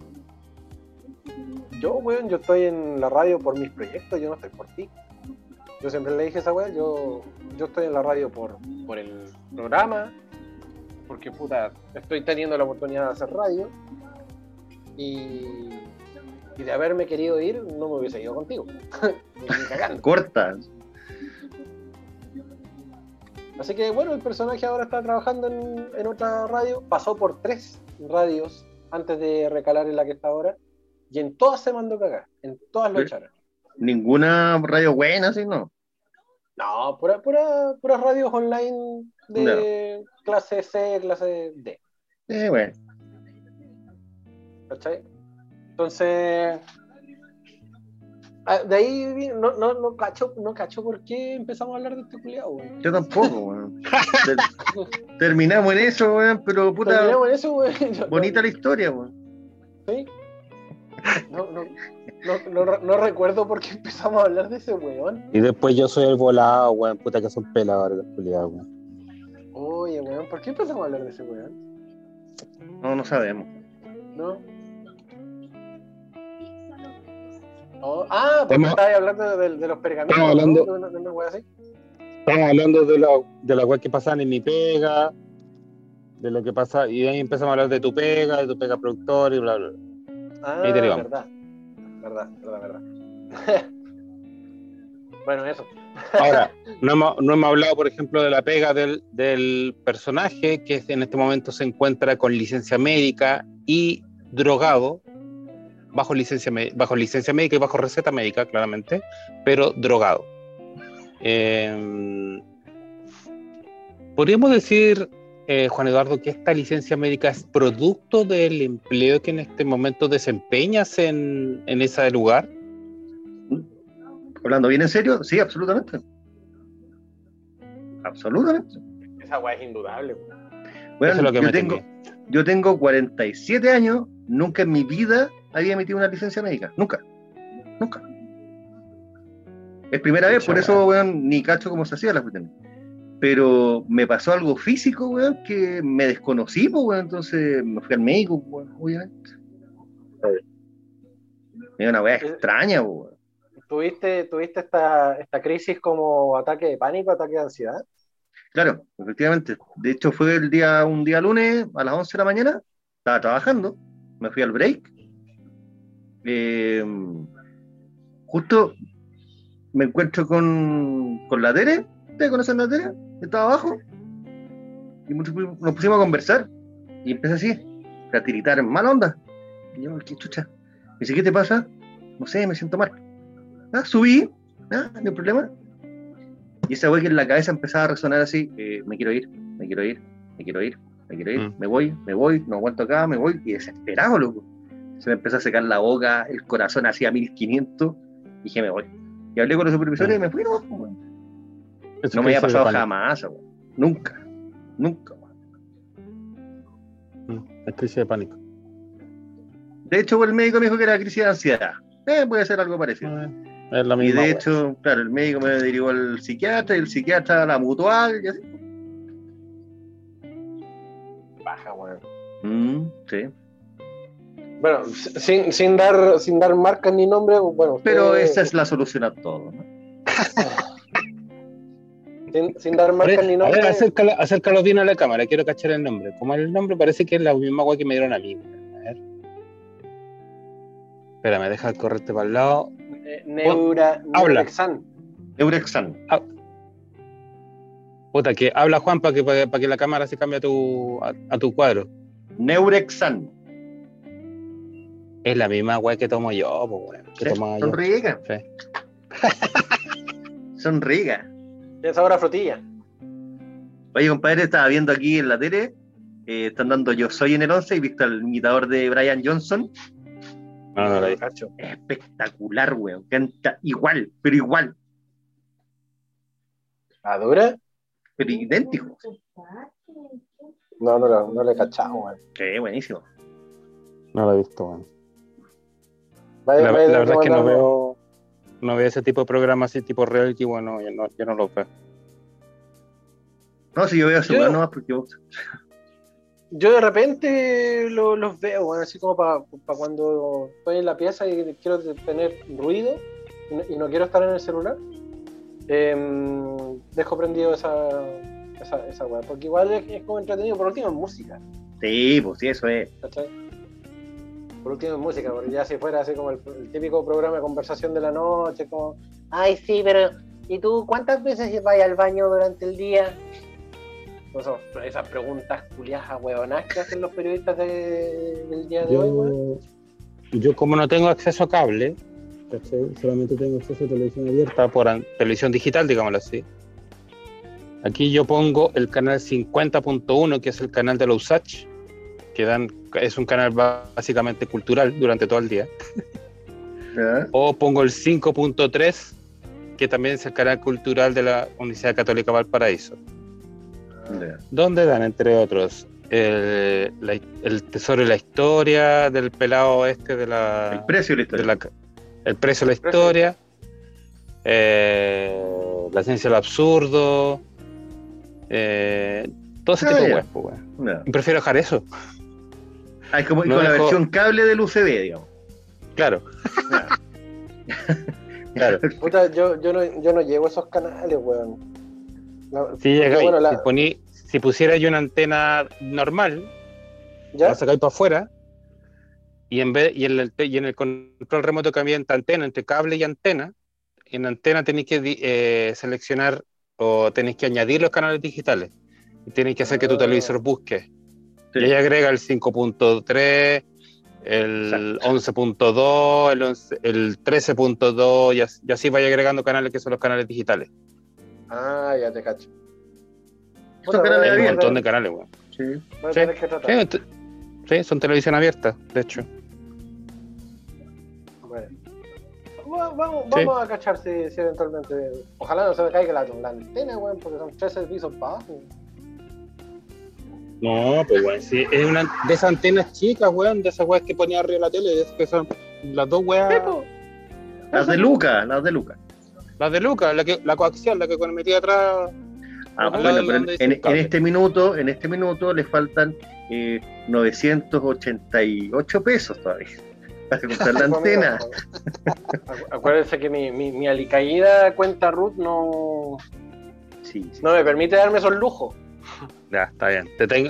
Yo, weón, yo estoy en la radio por mis proyectos, yo no estoy por ti. Yo siempre le dije a esa weá, yo, yo estoy en la radio por, por el programa, porque puta, estoy teniendo la oportunidad de hacer radio y, y de haberme querido ir, no me hubiese ido contigo. [LAUGHS] Corta. Así que bueno, el personaje ahora está trabajando en, en, otra radio, pasó por tres radios antes de recalar en la que está ahora, y en todas se mandó cagar, en todas lo echaron. Ninguna radio buena, ¿sí no? No, pura, pura, puras radios online de clase C, clase D. Eh, bueno. ¿Cachai? Entonces, ah, de ahí no, no, no, cacho, no cacho por qué empezamos a hablar de este culiado, weón. Yo tampoco, weón. Ter- [LAUGHS] Terminamos en eso, weón, pero puta, Terminamos en eso, weón. Bonita la historia, weón. ¿Sí? No, no, no, no, re- no recuerdo por qué empezamos a hablar de ese weón. Y después yo soy el volado, weón, puta que son peladores los culiados, weón. Oye, weón, ¿por qué empezamos a hablar de ese weón? No, no sabemos. ¿No? Oh, ah, porque Estamos- estabas hablando de, de los pergaminos. Estamos hablando- ¿no? De una- de una así. Estamos hablando de, lo, de la weá que pasaban en mi pega, de lo que pasa, y ahí empezamos a hablar de tu pega, de tu pega productor y bla, bla. bla. Ah, Ahí verdad. Verdad, verdad, verdad. [LAUGHS] bueno, eso. Ahora, [LAUGHS] no hemos, no hemos hablado, por ejemplo, de la pega del, del personaje que en este momento se encuentra con licencia médica y drogado, bajo licencia, bajo licencia médica y bajo receta médica, claramente, pero drogado. Eh, Podríamos decir, eh, Juan Eduardo, que esta licencia médica es producto del empleo que en este momento desempeñas en, en ese lugar. Hablando bien en serio, sí, absolutamente. Absolutamente. Esa weá es indudable. Bueno, Eso es lo que yo, me tengo, yo tengo 47 años, nunca en mi vida había emitido una licencia médica. Nunca. Nunca. Es primera vez, por eso, weón, ni cacho cómo se hacía la cuestión. Pero me pasó algo físico, weón, que me desconocí, pues, weón. Entonces me fui al médico, weón, obviamente. Es una weá extraña, weón. ¿Tuviste, tuviste esta, esta crisis como ataque de pánico, ataque de ansiedad? Claro, efectivamente. De hecho, fue el día, un día lunes a las 11 de la mañana. Estaba trabajando. Me fui al break. Eh, justo me encuentro con, con la Tere. ¿Ustedes conocen la Tere? Estaba abajo. Y nos pusimos a conversar. Y empecé así, a tiritar en mala onda. Y yo, ¿qué chucha? Me dice, ¿qué te pasa? No sé, me siento mal. Ah, subí. Ah, no hay problema. Y esa wey que en la cabeza empezaba a resonar así, eh, me quiero ir, me quiero ir, me quiero ir, me quiero ir, Mm. me voy, me voy, no aguanto acá, me voy, y desesperado, loco. Se me empezó a secar la boca, el corazón hacía 1500, y dije, me voy. Y hablé con los supervisores y me fui, no. Eso no me había pasado jamás, weón. nunca, nunca. weón. Mm, Es crisis de pánico. De hecho, el médico me dijo que era crisis de ansiedad. Eh, puede ser algo parecido. Es la Y de hecho, claro, el médico me derivó al psiquiatra, y el psiquiatra a la mutual, y así. Baja, weón. Mm, sí. Bueno, sin, sin, dar, sin dar marcas ni nombre, bueno. Pero usted- esa es la solución a todo, ¿no? [LAUGHS] sin, sin dar A marcas ver, ni a nombre. ver, acércalo, acércalo bien a la cámara, quiero cachar el nombre. Como el nombre parece que es la misma wea que me dieron a mí. A ver. Espérame, deja de correrte para el lado. eh, Neura. Neurexan. Eurexan. Puta, que habla Juan para que, para, que la cámara se cambie a tu, a, a tu cuadro. Neurexan. Es la misma wea que tomo yo, pues, weón, que Sí, yo. Son. [LAUGHS] Tiene sabor a frutilla. Oye, compadre, estaba viendo aquí en la tele. eh, están dando Yo Soy en el 11 y visto al imitador de Brian Johnson. No, no, la Cacho. Espectacular, weón. Canta igual, pero igual, ¿La dura? pero idéntico. No, no, no, no le he cachado, weón. Qué buenísimo. no la he visto, weón. Vaya- La, la verdad es que no veo, no veo ese tipo de programas así tipo reality, bueno, yo no, yo no lo veo. No, si yo veo a su Yo- nomás porque vos- [LAUGHS] Yo de repente lo- los veo, weón, así como para cuando estoy en la pieza y quiero tener ruido y no, y no quiero estar en el celular. em, dejo prendido esa, esa, esa weá, porque igual es, es como entretenido, por último es música, Sí, pues sí, eso es. ¿cachai? Por último es música, porque ya si fuera así como el, el típico programa de conversación de la noche, como, ay sí, pero ¿y tú cuántas veces vas al baño durante el día? No son esas preguntas culiadas huevonas que hacen los periodistas de- del día de hoy, weón. Yo, yo como no tengo acceso a cable. Solamente tengo acceso a televisión abierta por televisión digital, digámoslo así. Aquí yo pongo el canal 50.1, que es el canal de los USACH, que dan, es un canal básicamente cultural durante todo el día. O pongo el 5.3, que también es el canal cultural de la Universidad Católica Valparaíso. Ya. donde dan, entre otros, el, la- el tesoro de la historia del pelado este de la. El precio de la de historia. la- el precio de la historia, eh, la ciencia del absurdo, eh, todo ese Ah, tipo de weas, pues. Y Prefiero dejar eso, Ah, es como No con la versión cable del UCB, digamos. claro. [LAUGHS] claro. Puta, yo, yo, no, yo no llego a esos canales, weón. No, Si llegáis, bueno, la- si, poní- si pusiera yo una antena normal, ¿ya? la sacáis para afuera y en vez y en el, y en el control remoto cambia entre antena, entre cable y antena. En antena tenéis que eh, seleccionar o tenéis que añadir los canales digitales. Y tenéis que hacer que tu Ah. televisor busque. Sí. Y ahí agrega el 5.3, el 11.2, el, 11 el 13.2 y así, y así vaya agregando canales que son los canales digitales. Ah, ya te cacho. Estos canales Hay un montón de canales, weón. Sí. Sí. son televisión abierta, de hecho. Bueno. Va- Vamos, vamos a cachar si, si eventualmente. Ojalá no se me caiga la, la antena, weón, porque son tres servicios para abajo. No, pues weón, sí, es una de esas antenas chicas, weón, de esas weas que ponía arriba de la tele, de esas que son las dos weas, Las de Luca, las de Luca. las de Lucas, la que, la coaxial, la que metía atrás. Ah, bueno, pero en, este minuto, en este minuto le faltan eh, 988 pesos todavía [LAUGHS] para comprar la [LAUGHS] antena. Acu- Acuérdense que mi, mi, mi alicaída cuenta root no, Sí, sí. no me permite darme esos lujos. Ya, está bien. Te tengo,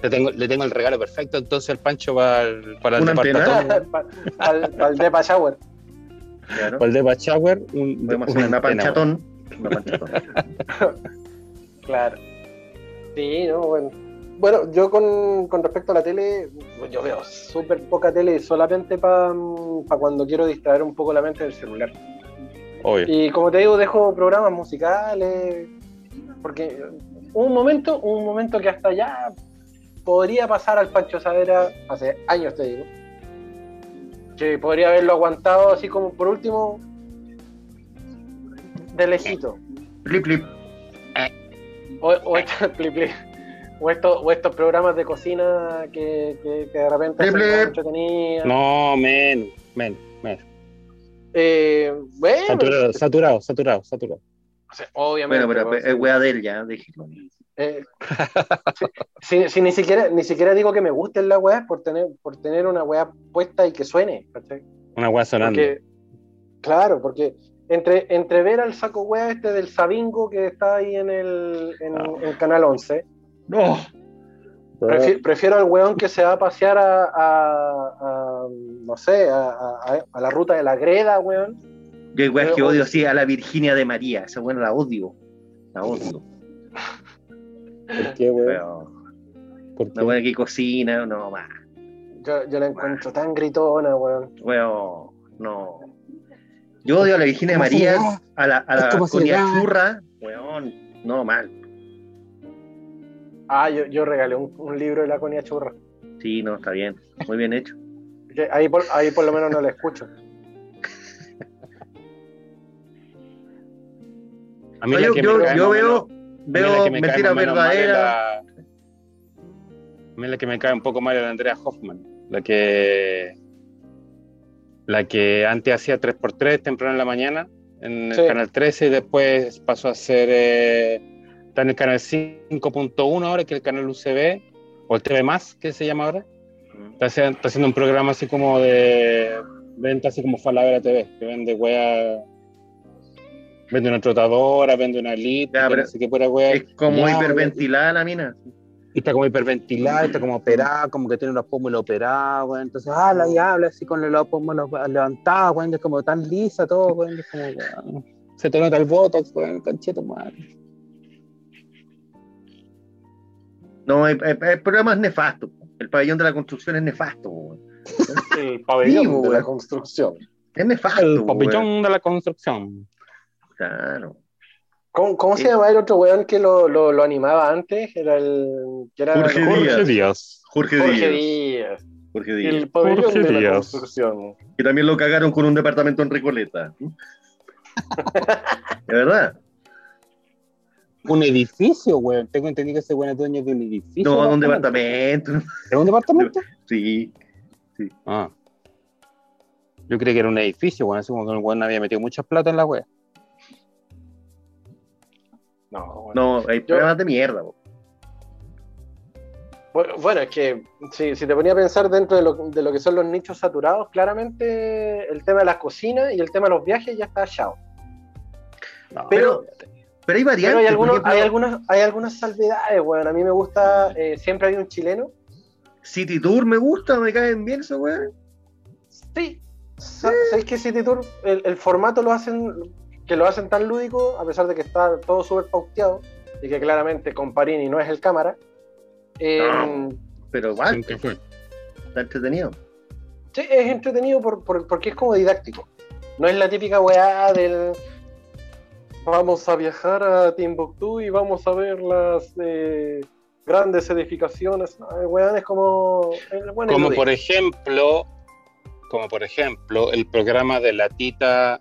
te tengo, le tengo el regalo perfecto entonces al Pancho para el, para el ¿Una antena? departatón, [LAUGHS] Para el Depa Shower. Claro. para el Depa Shower, un, Podemos una panchatón. [LAUGHS] Una panchatón. Claro. Sí, no, bueno. Bueno, yo con, con respecto a la tele, yo veo súper poca tele solamente para cuando quiero distraer un poco la mente del celular. Obvio. Y como te digo, dejo programas musicales, porque un momento, un momento que hasta ya podría pasar al Pancho Savera, hace años te digo, que podría haberlo aguantado así como por último, de lejito. Flip. O, o estos, [LAUGHS] pli, pli. o estos- o estos programas de cocina que, que- que de repente entretenidas. No, menos, menos, menos. Eh, bueno, Saturado, saturado, saturado, saturado. O sea, obviamente. Bueno, pero es weá de él ya, déjelo. Eh, si, si- si ni siquiera ni siquiera digo que me gusten las weas por tener por tener una wea puesta y que suene ¿cachai? Una wea sonando. porque claro porque entre entre ver al saco wea este del Sabingo que está ahí en el en, Ah. en canal 11 No. prefi- prefiero al weón que se va a pasear a, a- a, no sé a, a- a la ruta de la greda weón Yo igual que odio sí a la Virginia de María. Esa buena la odio. La odio. ¿Por qué, weón? Pero ¿Por la qué? buena que cocina, no más. yo, yo la encuentro tan gritona weón Bueno, no. Yo odio a la Virginia de ¿Cómo se María, a la, a la coniachurra. Weón, no mal. ah yo, yo regalé un, un libro de la Conia Churra Sí, no, está bien. Muy bien hecho. Ahí por, ahí por lo menos no la escucho A mí yo que yo- me yo veo, la veo me mentiras verdaderas. A mí la que me cae un poco mal es la Andrea Hoffman, la que la que antes hacía 3x3 temprano en la mañana en el Sí. canal 13 y después pasó a ser eh, está en el canal 5.1 ahora que es el canal UCB o el TV más que se llama ahora está haciendo, está haciendo un programa así como de venta así como Falabella TV que vende wea vende una trotadora vende una lit Ya, pero no sé qué pura wea Es como Ya, hiperventilada la mina. y está como hiperventilada, está como operada, como que tiene los pómulos operados, güey. Entonces habla y habla así con los pómulos levantados, güey. Es como tan lisa todo, güey. Es como, güey, Se te nota el botox, güey, cancheto, madre. No, el, el- el programa es nefasto. El pabellón de la construcción es nefasto. weón. el pabellón Vivo, de la construcción. Es nefasto. El weón. papillón de la construcción. Claro. ¿Cómo, cómo se Sí. llama el otro weón que lo, lo, lo animaba antes? Era el. Que era Jorge Jorge, Díaz. Jorge Díaz. Jorge, Jorge Díaz. Díaz. Jorge Díaz. El pabellón Jorge de la Díaz. construcción. Que también lo cagaron con un departamento en Recoleta. [LAUGHS] ¿De verdad? Un edificio, weón. Tengo entendido que ese weón es dueño de un edificio. No, de un departamento. ¿Es un departamento? [LAUGHS] Sí. Ah. Yo creí que era un edificio, weón. Así como que el weón había metido mucha plata en la wea. No, bueno. No, hay programas de mierda. Bueno, es que si, si te ponía a pensar dentro de lo, de lo que son los nichos saturados, claramente el tema de las cocinas y el tema de los viajes ya está chao. No. Pero, Pero hay variantes. pero hay, algunos, ejemplo, hay, algunas, hay algunas salvedades, bueno. A mí me gusta, eh, siempre hay un chileno. City Tour me gusta, me caen bien esos weón. Sí. Sa- ¿Sabéis que City Tour, el, el formato lo hacen, que lo hacen tan lúdico, a pesar de que está todo súper pauteado y que claramente Comparini no es el cámara? Eh, No. Pero igual, fue. está entretenido. Sí, es entretenido por, por- porque es como didáctico. No es la típica weá del vamos a viajar a Timbuktu y vamos a ver las eh, grandes edificaciones. No, weón es como. Como por ejemplo, como por ejemplo, el programa de la tita,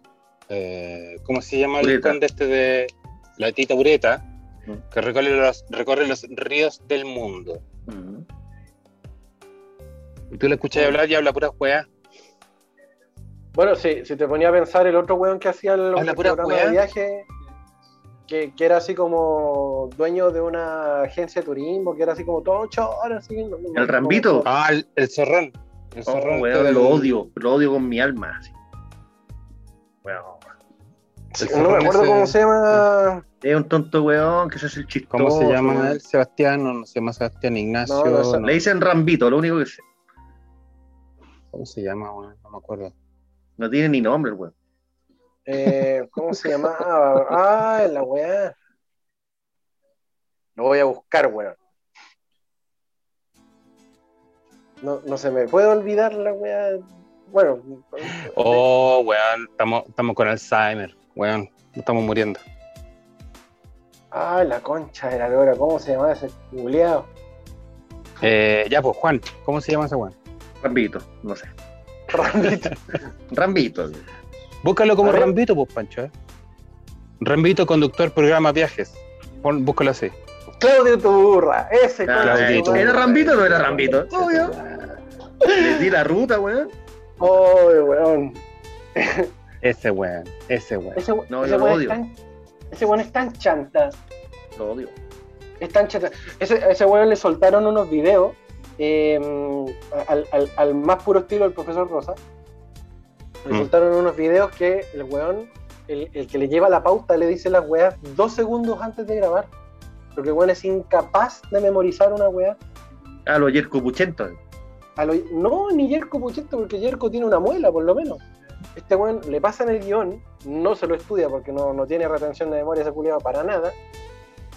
eh, ¿cómo se llama el conde este de la tita Ureta? Mm. Que recorre los, recorre los ríos del mundo. Mm. Y tú le escuchas hablar y habla pura weá. Bueno, sí, si te ponía a pensar el otro weón que hacía el, el programa de viaje, que, que era así como dueño de una agencia de turismo, que era así como todo choro, así. ¿El Rambito? Ah, el, el zorrón. El Oh, zorrón weón, lo odio, lo odio con mi alma. así. Weón, Sí, no me acuerdo ese- cómo se llama. es un tonto weón que se hace el chistoso. ¿Cómo se llama él? Sebastián, no, no se llama Sebastián Ignacio. No, no sé. no. Le dicen Rambito, lo único que sé. ¿Cómo se llama, weón? No me acuerdo. No tiene ni nombre, el weón. Eh, ¿Cómo se llamaba? Ah, la weá. Lo voy a buscar, weón. No, no se me puede olvidar la weá. Bueno, Oh, weón, estamos, estamos con Alzheimer, weón, estamos muriendo. ah, la concha de la lora. ¿Cómo se llamaba ese culiao? Eh, ya, pues, Juan, ¿cómo se llama ese weón? Rambito, no sé. Rambito. [LAUGHS] Rambito. Búscalo como. Rambito, pues, Pancho, ¿eh? Rambito, conductor, programa viajes. Pon, búscalo así. Claudio Turra, ese Ah, madre. ¿Era Rambito o no era Rambito? Obvio. Le di la ruta, weón. Ay, weón. Ese weón, ese weón. Ese, we- No, ese yo lo weón odio. es tan, ese weón es tan chanta. Lo odio. Es tan chata. Ese, a ese weón le soltaron unos videos eh, al, al- al más puro estilo del profesor Rosa. Le Mm. soltaron unos videos que el weón, el, el que le lleva la pauta, le dice las weas dos segundos antes de grabar. Porque el weón es incapaz de memorizar una wea. Ah, lo Yerko Puchento. A lo- no, ni Yerko Puchento, porque Yerko tiene una muela, por lo menos. Este weón le pasan el guion, no se lo estudia porque no, no tiene retención de memoria ese culiado para nada.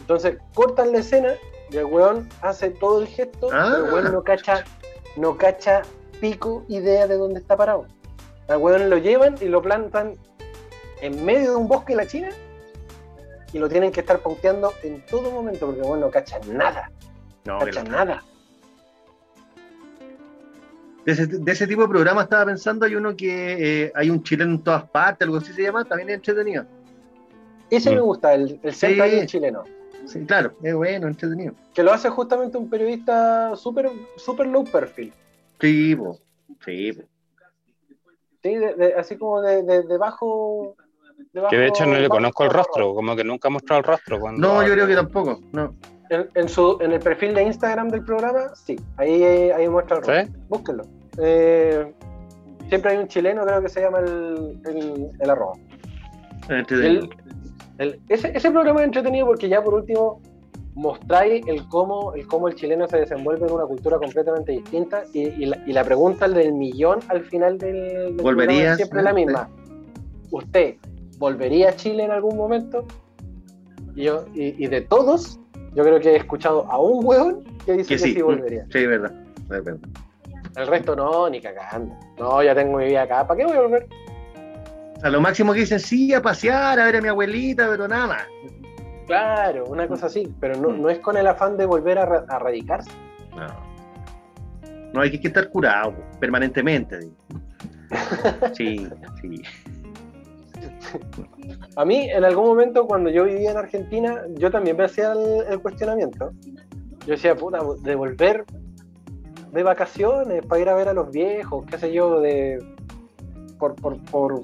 Entonces cortan la escena y el weón hace todo el gesto, Ah. pero el weón no cacha, no cacha pico idea de dónde está parado. Al weón lo llevan y lo plantan en medio de un bosque de la China y lo tienen que estar pauteando en todo momento porque el weón no cacha nada, No, cacha nada. De ese, de ese tipo de programa estaba pensando, hay uno que eh, hay un chileno en todas partes, algo así se llama, también es entretenido. Ese Mm. me gusta, el, el Sí. Chileno. Sí, claro, es bueno, entretenido. que lo hace justamente un periodista súper super low perfil. Sí, po. Sí, po. ¿sí? De- de- así como de, de, de bajo, de Que de hecho no le conozco el rostro, como que nunca ha mostrado el rostro. Cuando No, yo creo que tampoco. No. En, en su, en el perfil de Instagram del programa, sí, ahí, ahí muestra el rostro. ¿Sí? Búsquenlo. Eh, siempre hay un chileno, creo que se llama el, el, el arroba. Entretenido. El- el- ese, ese programa es entretenido porque ya por último mostráis el cómo, el cómo el chileno se desenvuelve en una cultura completamente distinta y, y la, y la pregunta del millón al final del, del programa ¿Volverías? es siempre la misma. ¿Usted volvería a Chile en algún momento? Y, yo, y, y de todos, yo creo que he escuchado a un hueón que dice Que que, sí. sí volvería. Sí, verdad. Es verdad. El resto no, ni cagando. No, ya tengo mi vida acá. ¿Para qué voy a volver? O sea, lo máximo que dicen, sí, a pasear, a ver a mi abuelita, pero nada más. Claro, una cosa así, pero no, no es con el afán de volver a, ra- a radicarse. No. No, hay que estar curado permanentemente. [LAUGHS] Sí, sí. [LAUGHS] A mí, en algún momento, cuando yo vivía en Argentina, yo también me hacía el, el cuestionamiento. Yo decía, puta, de volver de vacaciones para ir a ver a los viejos, qué sé yo, de. por. por. por.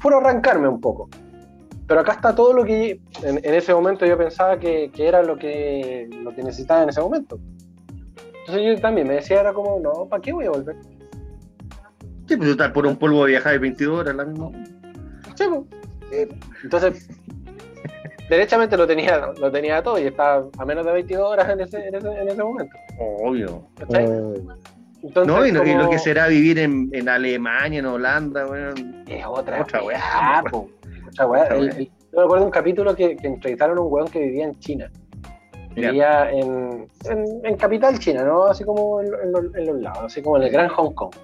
por arrancarme un poco. Pero acá está todo lo que. En, en ese momento yo pensaba que, que era lo que, lo que necesitaba en ese momento. Entonces yo también me decía, era como, no, ¿para qué voy a volver? Sí, pues estar por un polvo de viajar de 22 horas, la misma. Sí, pues. Eh, Entonces, derechamente lo tenía, lo tenía todo y estaba a menos de 22 horas en ese, en ese, en ese momento. Obvio. Entonces, No, y, lo- y lo como- que será vivir en, en Alemania, en Holanda, weón. Es otra, Otra weá, weá, po. Otra weá. Otra El- weá. el- yo me acuerdo de un capítulo que, que entrevistaron a un weón que vivía en China. Vivía en, en, en capital China, ¿no? Así como en, en los- en los lados, así como en el Gran Hong Kong.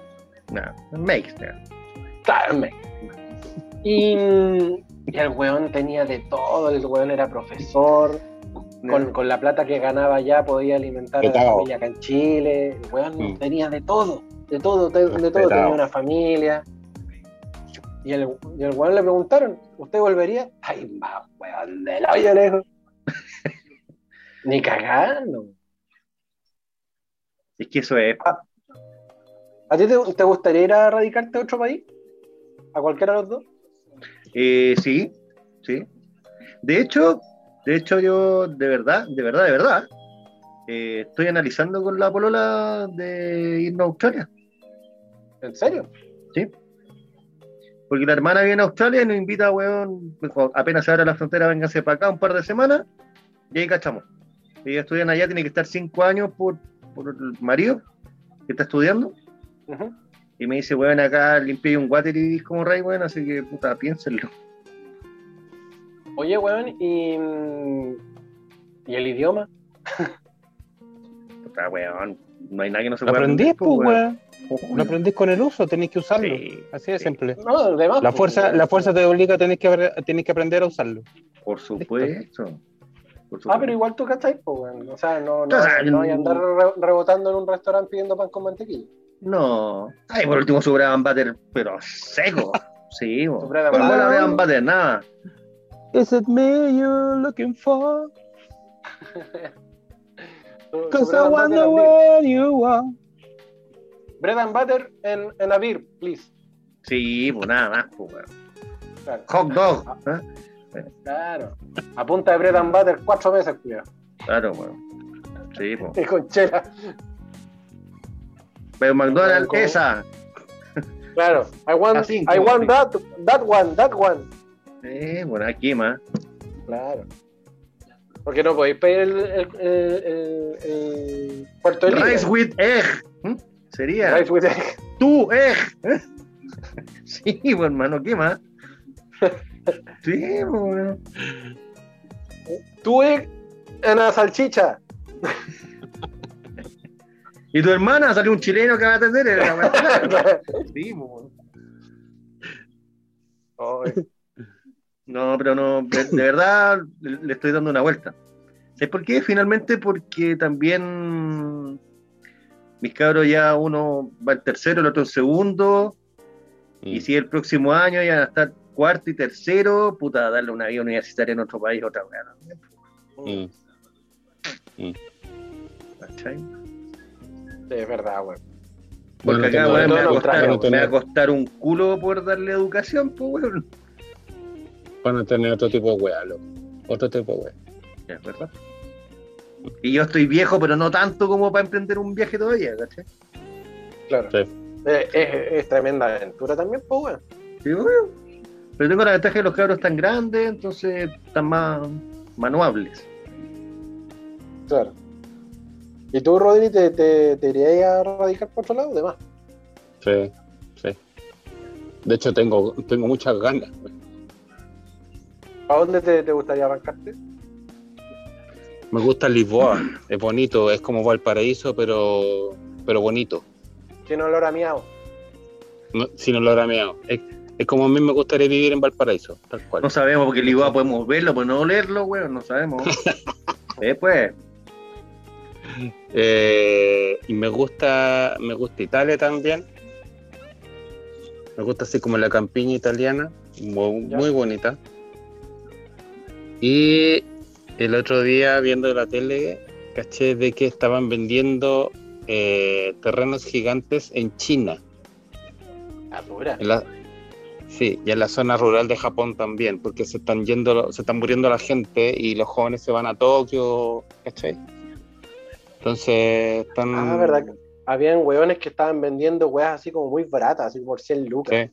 Claro, me- Y, y el weón tenía de todo, el weón era profesor, con, con la plata que ganaba ya podía alimentar a la familia acá en Chile, el weón Mm. tenía de todo, de todo, de, de todo, tenía una familia. Y el, y el weón le preguntaron, ¿usted volvería? Ay, más weón del hoyo lejos. [LAUGHS] Ni cagando. Es que eso es. ¿A ti te, te gustaría ir a radicarte a otro país? ¿A cualquiera de los dos? Eh, sí, sí. De hecho, de hecho yo, de verdad, de verdad, de verdad, eh, estoy analizando con la polola de irnos a Australia. ¿En serio? Porque la hermana viene a Australia y nos invita, weón, cuando apenas se abra la frontera, vénganse para acá un par de semanas y ahí cachamos. Ella estudian allá, tiene que estar cinco años por, por el marido que está estudiando. Ujú. Y me dice, weón, acá limpié un water y como rey, weón, así que puta, piénsenlo. Oye, weón, y, ¿y el idioma? [LAUGHS] Puta, weón, no hay nada que no se Lo pueda aprendís, aprender, pues, weón. weón. Lo aprendís con el uso, tenéis que usarlo. Sí, Así de sí. simple. No, además. La pues, fuerza, la fuerza te obliga a tener que, tenés que aprender a usarlo. por supuesto. Por Ah, pero igual tú cachai, pues, weón. O sea, no, no, no hay andar re- rebotando en un restaurante pidiendo pan con mantequilla. No. Ay, por último su bread and butter, pero seco. [LAUGHS] Sí, and ¿Cuál fue la and butter? Nada. Is it me you're looking for? [LAUGHS] Cause I wonder where you are. Bread and butter en, en a beer, please. Sí, pues nada más, pues, weón. Claro. Hot dog. ¿eh? claro. A punta de bread and butter cuatro veces, cuidado. Claro, weón. Sí, pues. Y con chela. Pero McDonald's, esa. Claro. I want, I want that, that one, that one. Eh, bueno, aquí más. Claro. Porque no podéis pedir el, el, el, el, el Puerto de Rice with egg. ¿Mm? Sería. Rice with egg. Tú, egg. [LAUGHS] Sí, pues, hermano, ¿qué más? [LAUGHS] Sí, weón. Tu egg en la salchicha. [LAUGHS] Y tu hermana salió un chileno que va a atender. era. [LAUGHS] Sí, No, pero no, de, de verdad le le estoy dando una vuelta. ¿Sabes por qué? Finalmente porque también mis cabros ya uno va en tercero, el otro en segundo, y si el próximo año ya van a estar cuarto y tercero, puta, darle una vida universitaria en otro país, otra Mm. Es verdad, güey. Porque Bueno, acá, weón, me, va a costar, no me va a tener- costar un culo poder darle educación, pues, weón. Van a tener otro tipo de weá, loco. Otro tipo de weá. Es verdad. Y yo estoy viejo, pero no tanto como para emprender un viaje todavía, ¿cachai? Claro. Sí. Eh, es, es tremenda aventura también, pues, güey. Sí, bueno. Pero tengo la ventaja de los cabros tan grandes, entonces están más manuables. Claro. ¿Y tú, Rodri, te, te, te irías a radicar por otro lado? Demás. Sí, sí. De hecho, tengo, tengo muchas ganas. ¿A dónde te, te gustaría arrancarte? Me gusta Lisboa. Es bonito, es como Valparaíso, pero, pero bonito. Tiene olor a miau. No, sin olor a meado. Es, es como a mí me gustaría vivir en Valparaíso, tal cual. No sabemos porque Lisboa podemos verlo, pero no olerlo, weón, no sabemos. Después, [LAUGHS] Eh, y me gusta, me gusta Italia también. Me gusta así como la campiña italiana, muy, bonita. Y el otro día viendo la tele, caché de que estaban vendiendo eh, terrenos gigantes en China. Ah. En la- sí, y en la zona rural de Japón también, porque se están yendo, se están muriendo la gente y los jóvenes se van a Tokio, ¿cachai? Entonces están. Ah, verdad. Habían hueones que estaban vendiendo weas así como muy baratas, así por 100 lucas. Sí.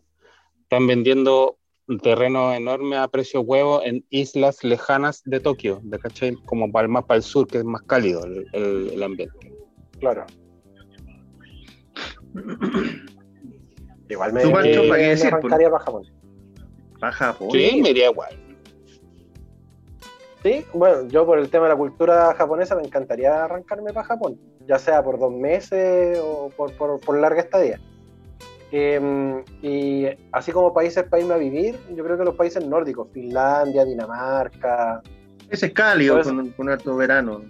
Están vendiendo terrenos enormes a precio huevo en islas lejanas de Tokio, de ¿cachai? Como para, más para el sur, que es más cálido el, el- el ambiente. Claro. [COUGHS] Igual me, Tú, Pancho, me- ¿para qué me decir, para Japón. a Japón. Sí, me iría igual. Sí, bueno, yo por el tema de la cultura japonesa me encantaría arrancarme para Japón, ya sea por dos meses o por, por- por larga estadía. Eh, y así como países para irme a vivir, yo creo que los países nórdicos, Finlandia, Dinamarca. Ese es cálido, Por eso- con, con harto verano.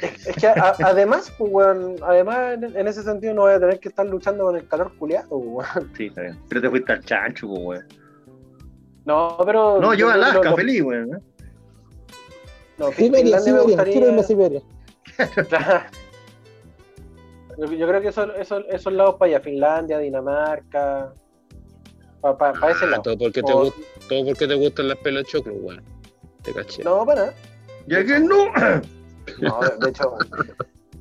Es que a- además, pues, weón, además en, en ese sentido no voy a tener que estar luchando con el calor culiado, weón. Sí, está bien. Pero te fuiste al chancho, pues, weón. No, pero. No, yo a Alaska, lo- feliz, weón. No, Siberia, Siberia, gustaría- quiero irme a Siberia. [LAUGHS] yo, yo creo que eso, eso- esos lados para allá, Finlandia, Dinamarca, para ese Ah, lado. todo porque, te O- todo porque te gustan las pelas choclo, weón. Te caché. No, para nada. Ya que no. No, de, de hecho,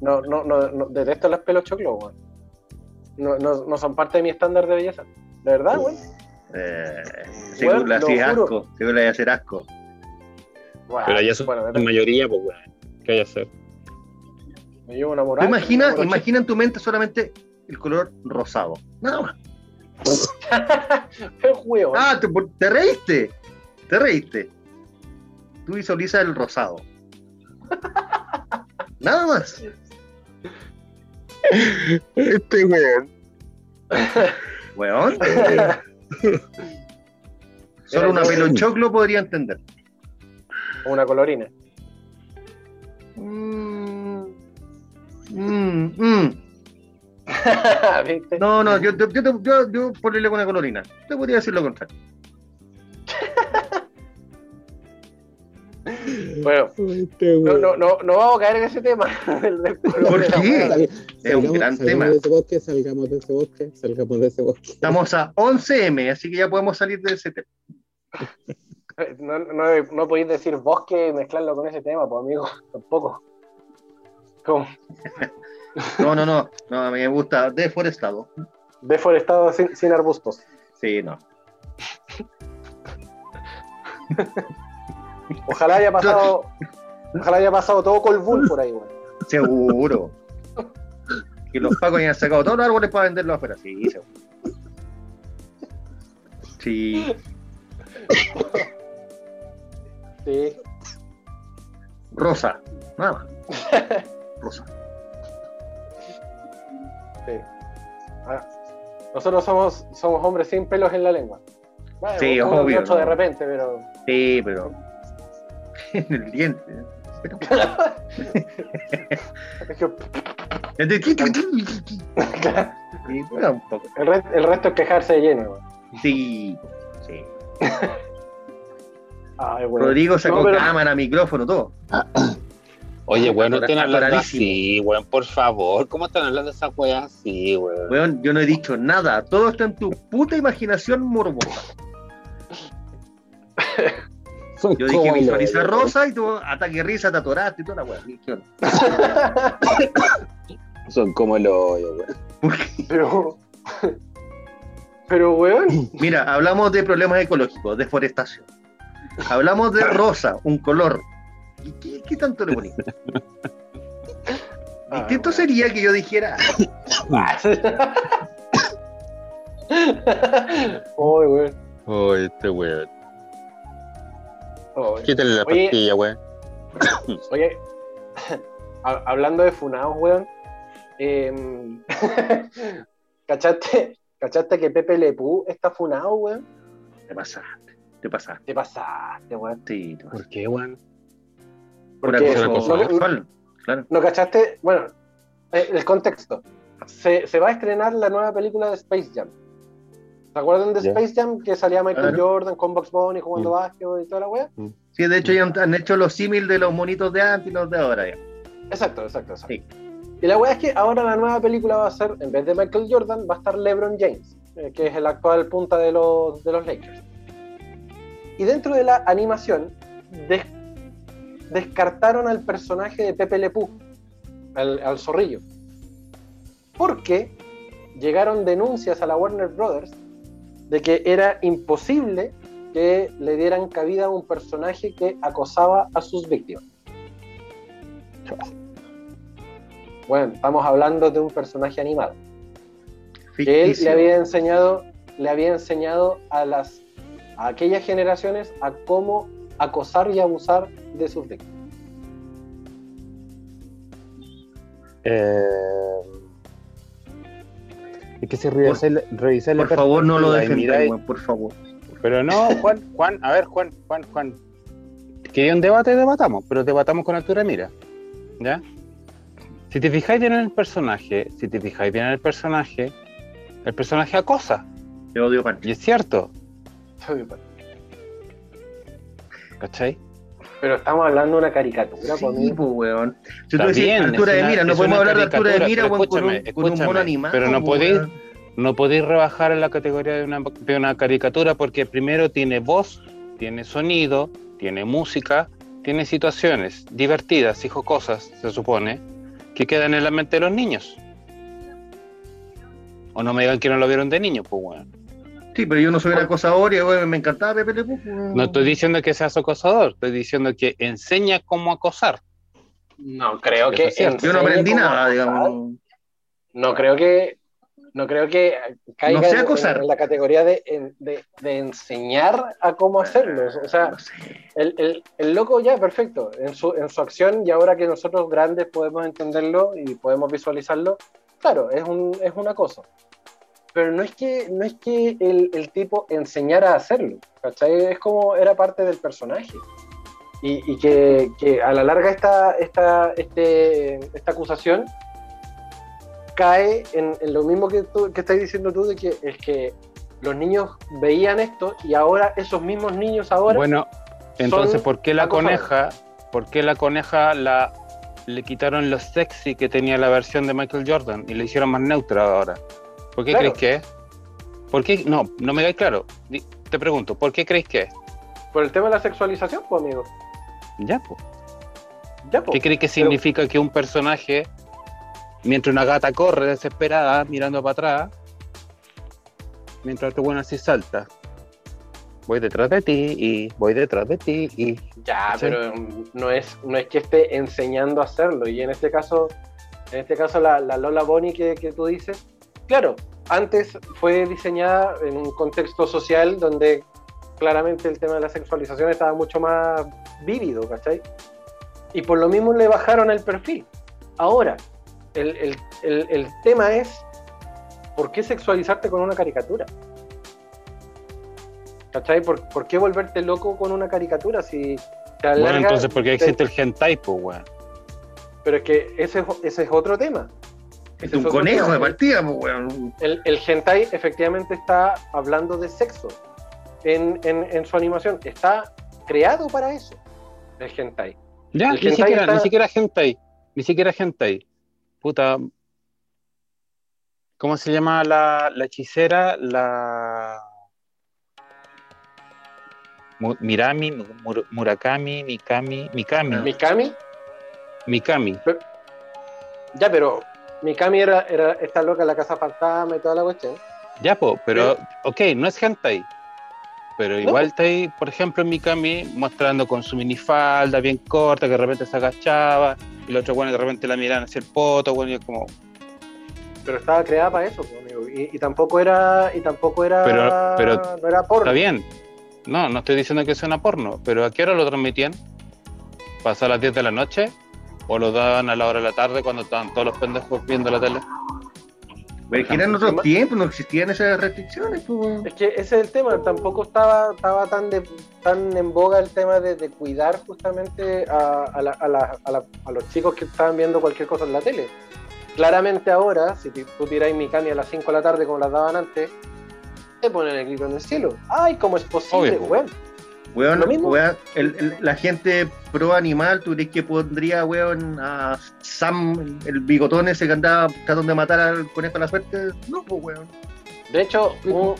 no, no, no, no, detesto las pelos choclos, weón. No, no, no son parte de mi estándar de belleza. ¿De verdad, weón? Eh, Weón, seguro le asco. Seguro le iba a hacer asco. Bueno, Pero ya son bueno, la mayoría, pues, weón. ¿Qué hay que hacer? me llevo una moral. imagina, imagina en tu mente solamente el color rosado. Nada más. [LAUGHS] Huevo. Ah, te, te reíste. Te reíste. Tú visualizas el rosado. [LAUGHS] Nada más. Este weón. Weón. [LAUGHS] Solo una pelonchoclo podría entender. Una colorina. Mm, mm, mm. [LAUGHS] ¿Viste? No, no, yo, yo, yo, yo, yo, ponerle con una colorina. Te podría decir lo contrario. [LAUGHS] Bueno, Este no, no, no, no vamos a caer en ese tema. [LAUGHS] ¿Por qué? Es un gran tema. de ese bosque, salgamos de ese bosque, salgamos de ese bosque. Estamos a 11M, así que ya podemos salir de ese tema. [LAUGHS] No, no, no podéis decir bosque y mezclarlo con ese tema, pues amigo, [LAUGHS] tampoco. No, no, no. No, a mí me gusta deforestado. deforestado sin, sin arbustos. Sí, no. [LAUGHS] Ojalá haya pasado, ojalá haya pasado todo Colbún por ahí, weón. Seguro. Que los pacos hayan sacado todos los árboles para venderlos afuera. Sí, seguro. Sí. Sí. Rosa. Nada más. [LAUGHS] Rosa. Sí. Ah, nosotros somos, somos hombres sin pelos en la lengua. Bueno, Sí, obvio, otro de no. repente, pero. Sí, pero. [LAUGHS] En el diente. ¿eh? Pero- el resto es quejarse de lleno. Sí. Sí. [LAUGHS] Ay. Rodrigo sacó No, pero- cámara, micrófono, todo. [CLEARS THROAT] Oye, weón, no estén hablando así, weón, por favor. ¿Cómo están hablando de esas weas así, weón? Weón, yo no he dicho nada. Todo está en tu puta imaginación morbosa. [LAUGHS] Son Yo dije visualiza rosa y tú ataque risa, te atoraste y toda la weá. ¿Qué onda? [LAUGHS] Son como el hoyo, weón. Pero. Pero, weón. Mira, hablamos de problemas ecológicos, deforestación. Hablamos de rosa, un color. ¿Y qué, qué tanto le ponís? Ah, Distinto sería que yo dijera, Oye, weón. Oh, este weón. Quítale la Oye. pastilla, weón. Oye, [COUGHS] ha- hablando de funados, weón. em, [LAUGHS] ¿cachaste, ¿Cachaste que Pepe Le Pew está funado, weón? Te pasaste, te pasaste. Te pasaste, weón. Sí, te pasaste. ¿Por qué, weón? Por Porque no- claro. ¿No cachaste? Bueno, eh, el contexto. Se, se va a estrenar la nueva película de Space Jam. ¿Se acuerdan de. Space Jam? Que salía Michael Claro. Jordan con Box Bunny jugando Mm. básquetbol y toda la wea. Sí, de hecho ya han, han hecho los símil de los monitos de antes y los de ahora ya. Exacto, exacto, exacto. Sí. Y la wea es que ahora la nueva película va a ser, en vez de Michael Jordan, va a estar LeBron James, eh, que es el actual punta de los, de los Lakers. Y dentro de la animación, des- descartaron al personaje de Pepe Le Pew, al, al zorrillo. Porque llegaron denuncias a la Warner Brothers de que era imposible que le dieran cabida a un personaje que acosaba a sus víctimas. Bueno, estamos hablando de un personaje animado que él le había enseñado, le había enseñado a las a aquellas generaciones a cómo acosar y abusar de sus víctimas. Eh, es que si revisé, revisé la Por favor, no lo y weón, por favor. Pero no, [LAUGHS] Juan, Juan, a ver, Juan, Juan, Juan. Que hay un debate, debatamos, pero debatamos con altura de mira. ¿Ya? Si te fijáis bien en el personaje, si te fijáis bien en el personaje, el personaje acosa. Te odio, Pancho. Y es cierto, ¿cachai? Pero estamos hablando de una caricatura, Sí, pues, weón. Si Está tú decís bien, altura de mira, no podemos hablar de altura de caricatura, mira, pero weón, con un, escúchame, con un mono escúchame, animado. pero no podéis- weón. No podéis rebajar en la categoría de una, de una caricatura porque primero tiene voz, tiene sonido, tiene música, tiene situaciones divertidas y jocosas, se supone, que quedan en la mente de los niños. O no me digan que no lo vieron de niño, pues bueno. Sí, pero yo no soy un acosador y weón, me encantaba Pepe Le Pew, weón. No estoy diciendo que seas acosador, estoy diciendo que enseña cómo acosar. No creo Eso que. Yo no aprendí nada, acosar. digamos. No creo que no creo que caiga No sé en- acosar. en, la categoría de, en- de- de enseñar a cómo hacerlo. O sea, No sé. el, el- el loco ya, perfecto, en su, en su acción y ahora que nosotros grandes podemos entenderlo y podemos visualizarlo, claro, es, un, es una cosa. Pero no es que, no es que el, el tipo enseñara a hacerlo, ¿cachai? Es como era parte del personaje. Y, y que, que a la larga esta, esta, este, esta acusación cae en, en lo mismo que, tú, que estás diciendo tú, de que es que los niños veían esto y ahora esos mismos niños ahora Bueno, entonces, ¿por qué la coneja, por qué la coneja la, le quitaron lo sexy que tenía la versión de Michael Jordan y le hicieron más neutra ahora? ¿Por qué Claro. crees que es? ¿Por qué? No, no me digáis claro. Te pregunto, ¿por qué creéis que es? por el tema de la sexualización, pues amigo. Ya, pues. Ya, pues. ¿Qué crees que significa que un personaje, mientras una gata corre desesperada, mirando para atrás, mientras otro bueno así salta? Voy detrás de ti y voy detrás de ti y... Ya, pero no es, no es que esté enseñando a hacerlo. Y en este caso, en este caso la, la Lola Bonnie que, que tú dices, claro, antes fue diseñada en un contexto social donde claramente el tema de la sexualización estaba mucho más vívido, ¿cachai? Y por lo mismo le bajaron el perfil. Ahora, el, el- el- el tema es, ¿por qué sexualizarte con una caricatura? ¿Cachai? ¿Por, por qué volverte loco con una caricatura si te Bueno, entonces, ¿por qué te- existe el hentai, pues, weón? Pero es que ese, es- ese es otro tema. Es un conejo de partida, pues, weón. El, el hentai efectivamente está hablando de sexo en, en- en su animación. Está creado para eso, el hentai. Ya, El ni hentai siquiera, está- ni siquiera hentai. Ni siquiera hentai. Puta. ¿Cómo se llama la, la hechicera? La. Mirami, Mur- Murakami, Mikami, Mikami, Mikami, Mikami. ya, pero Mikami era, era esta loca en la casa fantasma y toda la cuestión. Ya, po, pero, ok, no es hentai. Pero igual No. está ahí, por ejemplo, Mikami mostrando con su minifalda bien corta, que de repente se agachaba, y los otros bueno de repente la miran hacia el poto, bueno, y es como, Pero estaba creada para eso, pues, amigo. Y, y tampoco era, y tampoco era, Pero- pero no era porno. Está bien. No, no estoy diciendo que sea una porno, pero ¿a qué hora lo transmitían? ¿Pasó a las 10 de la noche? ¿O lo daban a la hora de la tarde cuando estaban todos los pendejos viendo la tele? Pero es que eran otros tiempos, no existían esas restricciones. Pues. Es que ese es el tema, tampoco estaba, estaba tan, de, tan en boga el tema de, de cuidar justamente a, a, la- a la- a la- a los chicos que estaban viendo cualquier cosa en la tele. Claramente ahora, si tú tiráis Mikami a las 5 de la tarde como las daban antes, te ponen el grito en el cielo. ¡Ay, cómo es posible, Obvio. weón! Weón, Lo mismo. weón, el- el- la gente pro animal, ¿tú crees que pondría, weón, a Sam, el bigotón ese que andaba tratando de matar al conejo de la suerte? No, pues, weón. De hecho, hubo,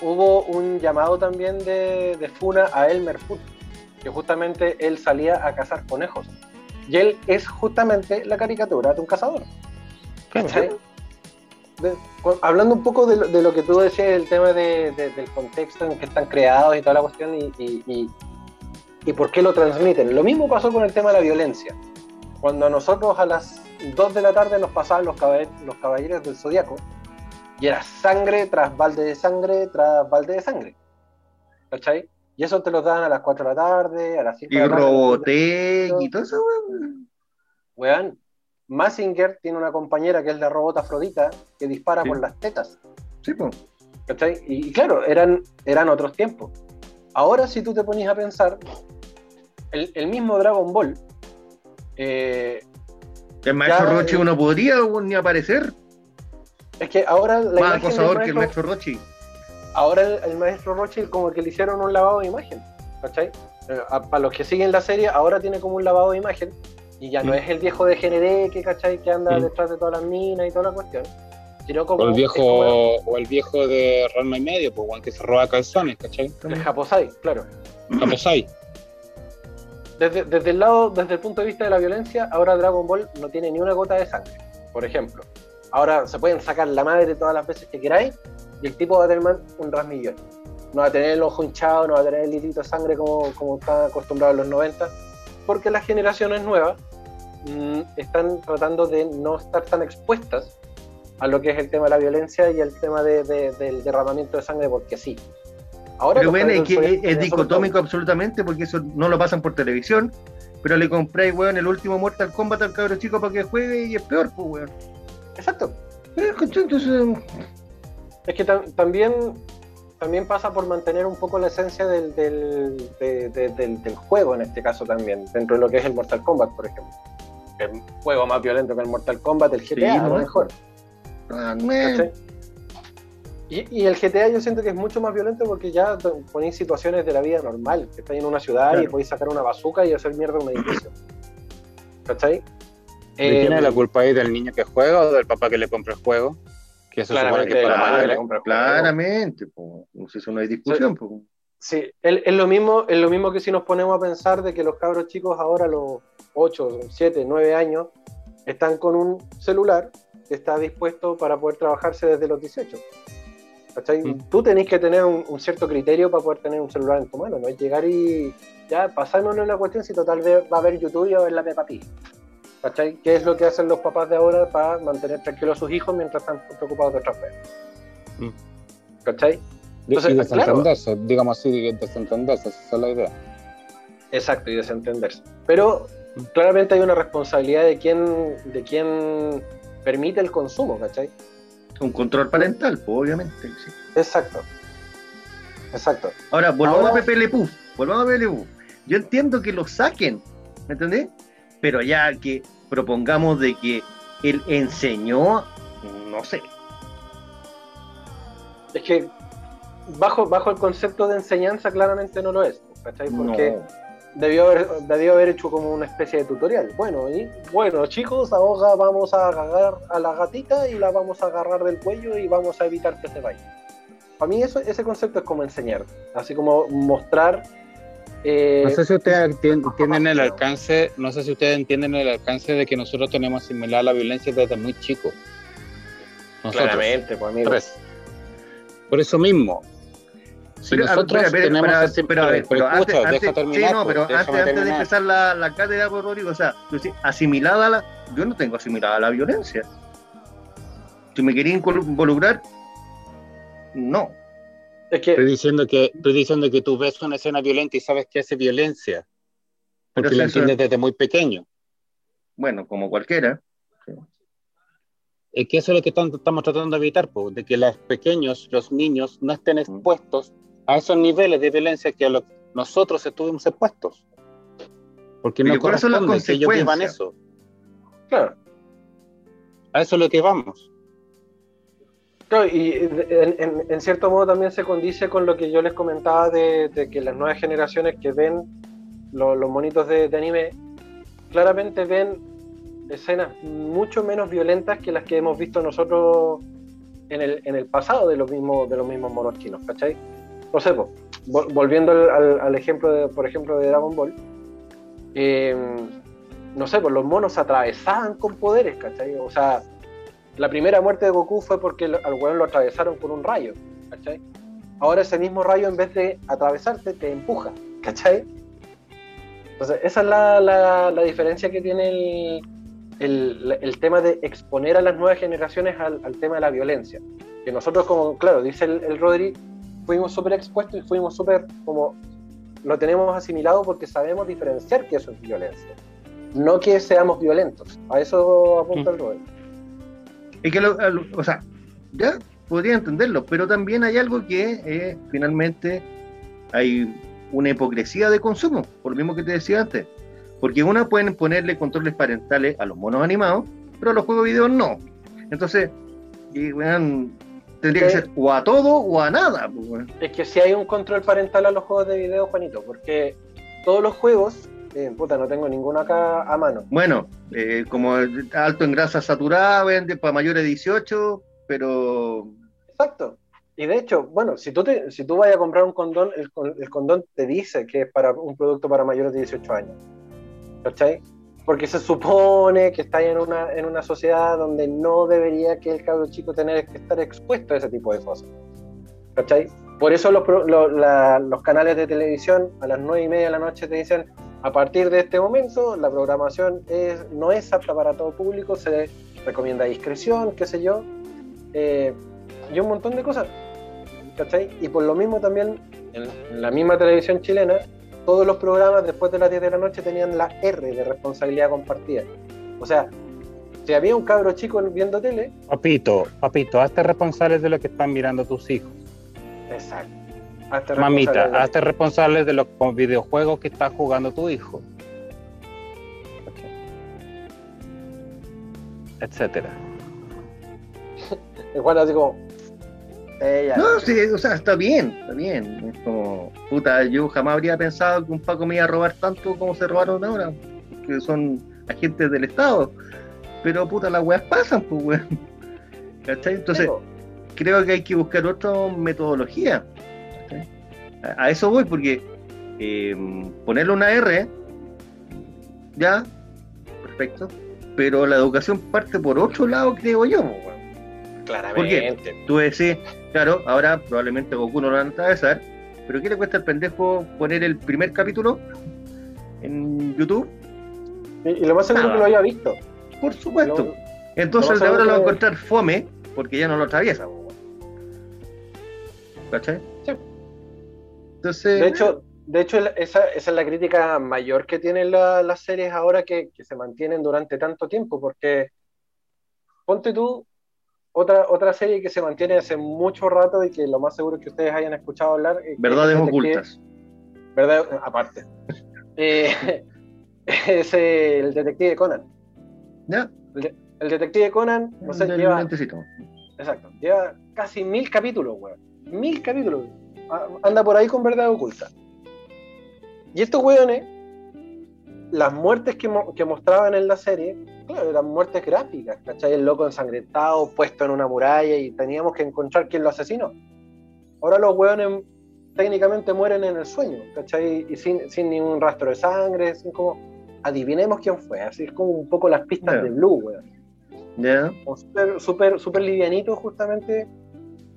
hubo un llamado también de, de Funa a Elmer Fudd, que justamente él salía a cazar conejos. Y él es justamente la caricatura de un cazador. ¿Cachai? De- hablando un poco de lo, de lo que tú decías, el tema de- de- del contexto en que están creados y toda la cuestión y, y- y- y por qué lo transmiten. Lo mismo pasó con el tema de la violencia. Cuando a nosotros a las 2 de la tarde nos pasaban los, los caballeros del zodiaco y era sangre tras balde de sangre tras balde de sangre. ¿Cachai? Y eso te los daban a las 4 de la tarde, a las 5 Y de la tarde. Robotech y todo eso, weón. Weón, Massinger tiene una compañera que es la robot Afrodita que dispara Sí. con las tetas. Sí, pues. ¿cachai? Y, y claro, eran, eran otros tiempos. Ahora, si tú te pones a pensar, el, el mismo Dragon Ball, eh, El maestro Ya, Rochi eh, no podría ni aparecer. es que ahora la Más acosador que el maestro- Rochi. ahora el, el maestro Roche como que le hicieron un lavado de imagen, ¿cachai? Eh, a- para los que siguen la serie, ahora tiene como un lavado de imagen y ya no Mm. es el viejo de GND que, ¿cachai? Que anda Mm. detrás de todas las minas y toda la cuestión, sino como O el es viejo, como o el viejo de Ranma y medio, pues, que se roba calzones, ¿cachai? el Japosai, claro. Japosai. Desde, desde el lado, desde el punto de vista de la violencia, ahora Dragon Ball no tiene ni una gota de sangre, por ejemplo. Ahora se pueden sacar la madre todas las veces que queráis y el tipo va a tener un rasmillón. No va a tener el ojo hinchado, no va a tener el litrito de sangre como, como está acostumbrado en los 90, porque las generaciones nuevas mm, están tratando de no estar tan expuestas a lo que es el tema de la violencia y el tema de- de- del derramamiento de sangre, porque sí. Ahora Pero bueno, es que es, dicotómico absolutamente porque eso no lo pasan por televisión. Pero le compráis, weón, el último Mortal Kombat al cabro chico para que juegue y es peor, pues, weón. Exacto. Entonces, Es que tam- también, también pasa por mantener un poco la esencia del, del, de- de- del- del juego, en este caso también, dentro de lo que es el Mortal Kombat, por ejemplo. Que es un juego más violento que el Mortal Kombat, el GTA, a lo mejor. ah, ¿cachai? Y, y el GTA yo siento que es mucho más violento porque ya ponéis situaciones de la vida normal, que estáis en una ciudad y Claro. podéis sacar una bazooka y hacer mierda un edificio. ¿Cachai? ¿De quién Eh, es la culpa ahí? ¿Del niño que juega o del papá que le compra el juego? Que se supone que para que le compra el juego. claramente, pues. Si no hay discusión. Sí, es, es lo mismo, es lo mismo que si nos ponemos a pensar de que los cabros chicos ahora los 8, 7, 9 años están con un celular que está dispuesto para poder trabajarse desde los 18. ¿Cachai? Mm. Tú tenés que tener un, un cierto criterio para poder tener un celular en tu mano, no es llegar y ya pasámonos la cuestión si total va a ver YouTube y va a ver la Peppa Pig. ¿Cachai? ¿Qué es lo que hacen los papás de ahora para mantener tranquilos a sus hijos mientras están preocupados de otras cosas? Mm. ¿Cachai? Y Entonces, desentenderse, digamos así, desentenderse, esa es la idea. Exacto, y desentenderse. Pero claramente hay una responsabilidad de quién, de quién permite el consumo, ¿cachai? Un control parental, pues, obviamente. sí. Exacto. Exacto. Ahora, volvamos Ahora- a Pepe Le Pew, Volvamos a Pepe. Yo entiendo que lo saquen, ¿me entendés? Pero ya que propongamos de que él enseñó, no sé. Es que bajo, bajo el concepto de enseñanza claramente no lo es, ¿cachai? Porque No. Debió, haber, debió haber hecho como una especie de tutorial. Bueno, y bueno, chicos, ahora vamos a agarrar a la gatita y la vamos a agarrar del cuello y vamos a evitar que se vaya. Para mí eso, ese concepto es como enseñar, así como mostrar... eh, No sé si ustedes entien- entienden el alcance, no sé si ustedes entienden el alcance de que nosotros tenemos asimilada la violencia desde muy chicos. Nosotros, claramente, pues amigo. tres. Por eso mismo, si Pero, a- nosotros tenemos espera, asim- pero, a ver, pero escucha, antes, deja terminar, sí, no, pues, pero déjame antes, antes de empezar la, la cátedra, pues, Rodrigo, o sea, asimilada a la, yo no tengo asimilada la violencia. Si me quería involucrar, no. Es que Estoy diciendo que estoy diciendo que tú ves una escena violenta y sabes que hace violencia, porque Pero lo entiendes desde muy pequeño. Bueno, como cualquiera. Es que eso es lo que estamos tratando de evitar, po, de que los pequeños, los niños, no estén expuestos a esos niveles de violencia que a los- nosotros estuvimos expuestos. Porque no Pero ¿cuáles son las corresponde que ellos vivan eso. Claro. A eso es lo que vamos. Claro, y en, en- en cierto modo también se condice con lo que yo les comentaba de, de que las nuevas generaciones que ven lo- los monitos de, de anime, claramente ven escenas mucho menos violentas que las que hemos visto nosotros en el, en el pasado de los mismos, de los mismos monos chinos, ¿cachai? No sé, po, vol- volviendo al, al- ejemplo, de, por ejemplo, de Dragon Ball, eh, no sé, pues los monos atravesaban con poderes, ¿cachai? O sea, la primera muerte de Goku fue porque al weón lo atravesaron con un rayo, ¿cachai? Ahora ese mismo rayo en vez de atravesarte te empuja, ¿cachai? Entonces esa es la, la- la diferencia que tiene el, el- el tema de exponer a las nuevas generaciones al, al tema de la violencia. Que nosotros como, claro, dice el, el Rodri, fuimos súper expuestos y fuimos súper como, lo tenemos asimilado porque sabemos diferenciar que eso es violencia. No que seamos violentos. A eso apunta el Rodri. Es que, lo- a lo- o sea, ya podría entenderlo, pero también hay algo que eh, finalmente hay una hipocresía de consumo, por lo mismo que te decía antes. Porque una pueden ponerle controles parentales a los monos animados, pero a los juegos de video no. Entonces, y, weón, tendría que ser o a todo o a nada. pues. Es que si hay un control parental a los juegos de video, Juanito, porque todos los juegos, eh, puta, no tengo ninguno acá a mano. Bueno, eh, como alto en grasa saturada, vende para mayores de 18, pero Exacto. Y de hecho, bueno, si tú, te, si tú vas a comprar un condón, el, el condón te dice que es para un producto para mayores de 18 años. ¿Cachai? Porque se supone que está en una, en una sociedad donde no debería que el cabro chico tener que estar expuesto a ese tipo de cosas. ¿Cachai? Por eso los, pro- lo- la- los canales de televisión a las 9 y media de la noche te dicen, a partir de este momento la programación es, no es apta para todo público, se recomienda discreción, qué sé yo, eh, y un montón de cosas. ¿Cachai? Y por lo mismo también en la misma televisión chilena, todos los programas después de las 10 de la noche tenían la R de responsabilidad compartida. O sea, si había un cabro chico viendo tele, Papito, papito, hazte responsable de lo que están mirando tus hijos. exacto. hazte Mamita, hazte responsable de los videojuegos que está jugando tu hijo. Etcétera. [LAUGHS] Igual así como. No, sí, o sea, está bien, está bien. Es como, puta, yo jamás habría pensado que un Paco me iba a robar tanto como se robaron ahora, que son agentes del Estado. Pero, puta, las weas pasan, pues, weón. ¿Cachai? Entonces, creo que hay que buscar otra metodología. ¿cachai? A, a eso voy, porque eh, ponerle una R, ya, perfecto, pero la educación parte por otro lado, creo yo. pues, weón. claramente. Tú decís, claro, ahora probablemente Goku no lo van a atravesar, pero ¿qué le cuesta al pendejo poner el primer capítulo en YouTube? Y, y lo más seguro Nada. que lo haya visto. Por supuesto. Lo- Entonces el de ahora lo va a encontrar fome, porque ya no lo atraviesa. ¿Cachai? Sí. Entonces, De hecho, de hecho esa, esa es la crítica mayor que tienen la- las series ahora que, que se mantienen durante tanto tiempo, porque ponte tú otra, otra serie que se mantiene hace mucho rato y que lo más seguro es que ustedes hayan escuchado hablar. eh, que verdades es ocultas. Verdad, aparte. [LAUGHS] Eh, [LAUGHS] es el detective Conan. ¿Ya? El detective Conan, no sé, lleva, lentecito. exacto, lleva casi mil capítulos, weón. Mil capítulos. Ah, Anda por ahí con verdad oculta. Y estos weones, las muertes que, mo- que mostraban en la serie, claro, eran muertes gráficas, ¿cachai? El loco ensangrentado, puesto en una muralla y teníamos que encontrar quién lo asesinó. Ahora los weones técnicamente mueren en el sueño, ¿cachai? Y sin, sin ningún rastro de sangre, sin como, adivinemos quién fue, así es como un poco las pistas Ya. de Blue, weón ¿Ya? como súper súper súper livianito justamente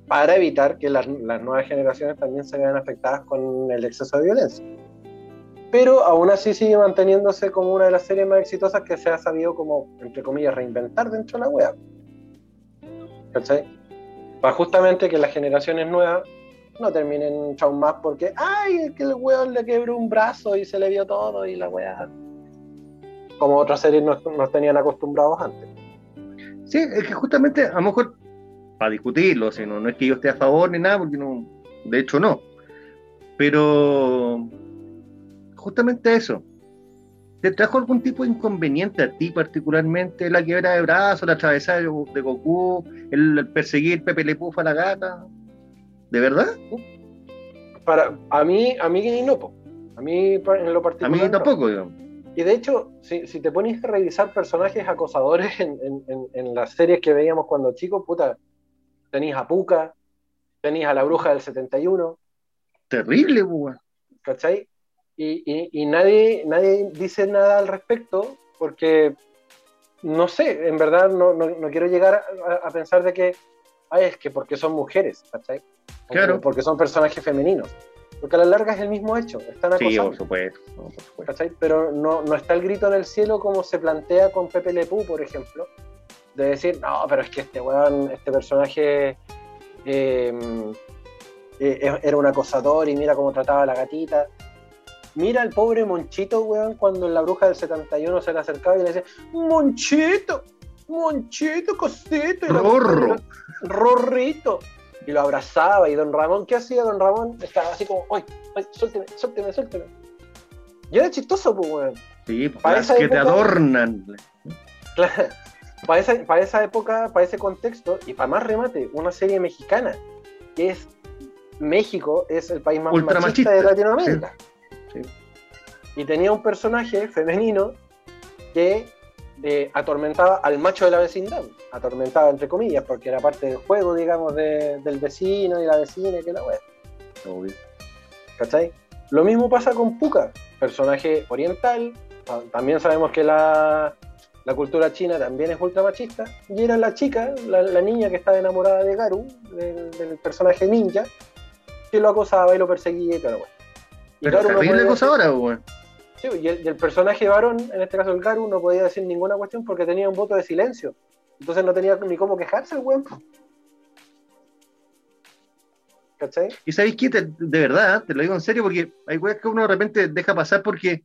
para evitar que las, las nuevas generaciones también se vean afectadas con el exceso de violencia. Pero aún así sigue manteniéndose como una de las series más exitosas que se ha sabido como, entre comillas, reinventar dentro de la web. ¿Cachai? Para justamente que las generaciones nuevas no terminen traumadas porque, ay, es que el weón le quebró un brazo y se le vio todo y la weá. Como otras series nos, nos tenían acostumbrados antes. Sí, es que justamente, a lo mejor, para discutirlo, si no, no es que yo esté a favor ni nada, porque no, de hecho no. Pero justamente eso. ¿Te trajo algún tipo de inconveniente a ti particularmente? La quiebra de brazos, la atravesada de de Goku, el perseguir Pepe Le Puff a la gata. ¿De verdad? Para, a mí, a mí no, po. a mí en lo A particular. mí no. tampoco, digamos. Y de hecho, si, si te pones a revisar personajes acosadores en, en- en- en las series que veíamos cuando chicos, puta, tenías a Puka, tenías a la bruja del 71, Terrible, weón. ¿cachai? Y, y- y nadie, nadie dice nada al respecto porque, no sé, en verdad no, no- no quiero llegar a, a pensar de que, ay, es que porque son mujeres, ¿cachai? Claro. Porque son personajes femeninos. Porque a la larga es el mismo hecho, están Sí, acosando. por supuesto. no, por supuesto. ¿cachai? Pero no, no está el grito en el cielo como se plantea con Pepe Le Pew, por ejemplo, de decir, no, pero es que este weón, este personaje eh, eh, era un acosador y mira cómo trataba a la gatita. Mira al pobre Monchito, weón, cuando la bruja del 71 se le acercaba y le decía, Monchito, Monchito, cosito. Y Rorro. Rorrito. Y lo abrazaba. Y don Ramón, ¿qué hacía don Ramón? Estaba así como, ¡ay, ay, suélteme, suélteme, suélteme! Y era chistoso, pues, weón. Sí, pues, Para las que te época- adornan. Claro. Para esa, para esa época, para ese contexto, y para más remate, una serie mexicana, que es México, es el país más machista, machista, de Latinoamérica. Sí. Y tenía un personaje femenino que eh, atormentaba al macho de la vecindad, atormentaba entre comillas, porque era parte del juego, digamos, de- del vecino y la vecina, y que la wea. Obvio. ¿Cachai? Lo mismo pasa con Puka, personaje oriental. ta- También sabemos que la, la cultura china también es ultra machista. Y era la chica, la, la niña que estaba enamorada de Garu, del, del personaje ninja, que lo acosaba y lo perseguía y todo. bueno. Pero no terrible podía cosa ahora, weón. Sí, y el, y el personaje varón, en este caso el Garu, no podía decir ninguna cuestión porque tenía un voto de silencio. Entonces no tenía ni cómo quejarse weón. ¿Cachai? Y sabéis qué, Te- de verdad, te lo digo en serio, porque hay weas que uno de repente deja pasar porque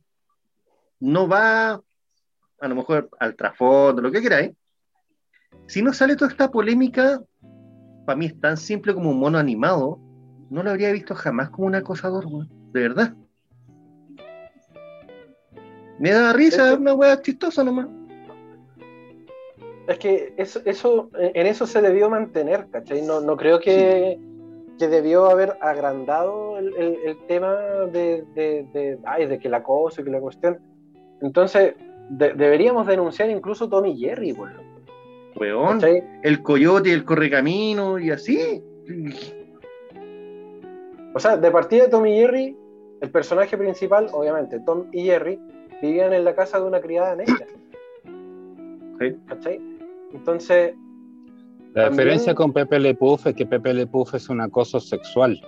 no va, a lo mejor, al trasfondo, lo que queráis. Si no sale toda esta polémica, para mí es tan simple como un mono animado, no lo habría visto jamás como un acosador, weón. De verdad. Me da risa, es una wea chistosa nomás. Es que eso, eso, en eso se debió mantener, ¿cachai? No, no creo que, que debió haber agrandado el, el- el tema de, de, de, ay, de que el acoso y que la cuestión. Entonces, de- deberíamos denunciar incluso Tommy Jerry, Weón, ¿cachai? el coyote y el correcamino y así. O sea, de partida de Tommy Jerry, el personaje principal, obviamente, Tom y Jerry, vivían en la casa de una criada negra. [CLEARS THROAT] Sí. ¿Cachai? Entonces, La También- diferencia con Pepe Le Puff es que Pepe Le Puff es un acoso sexual.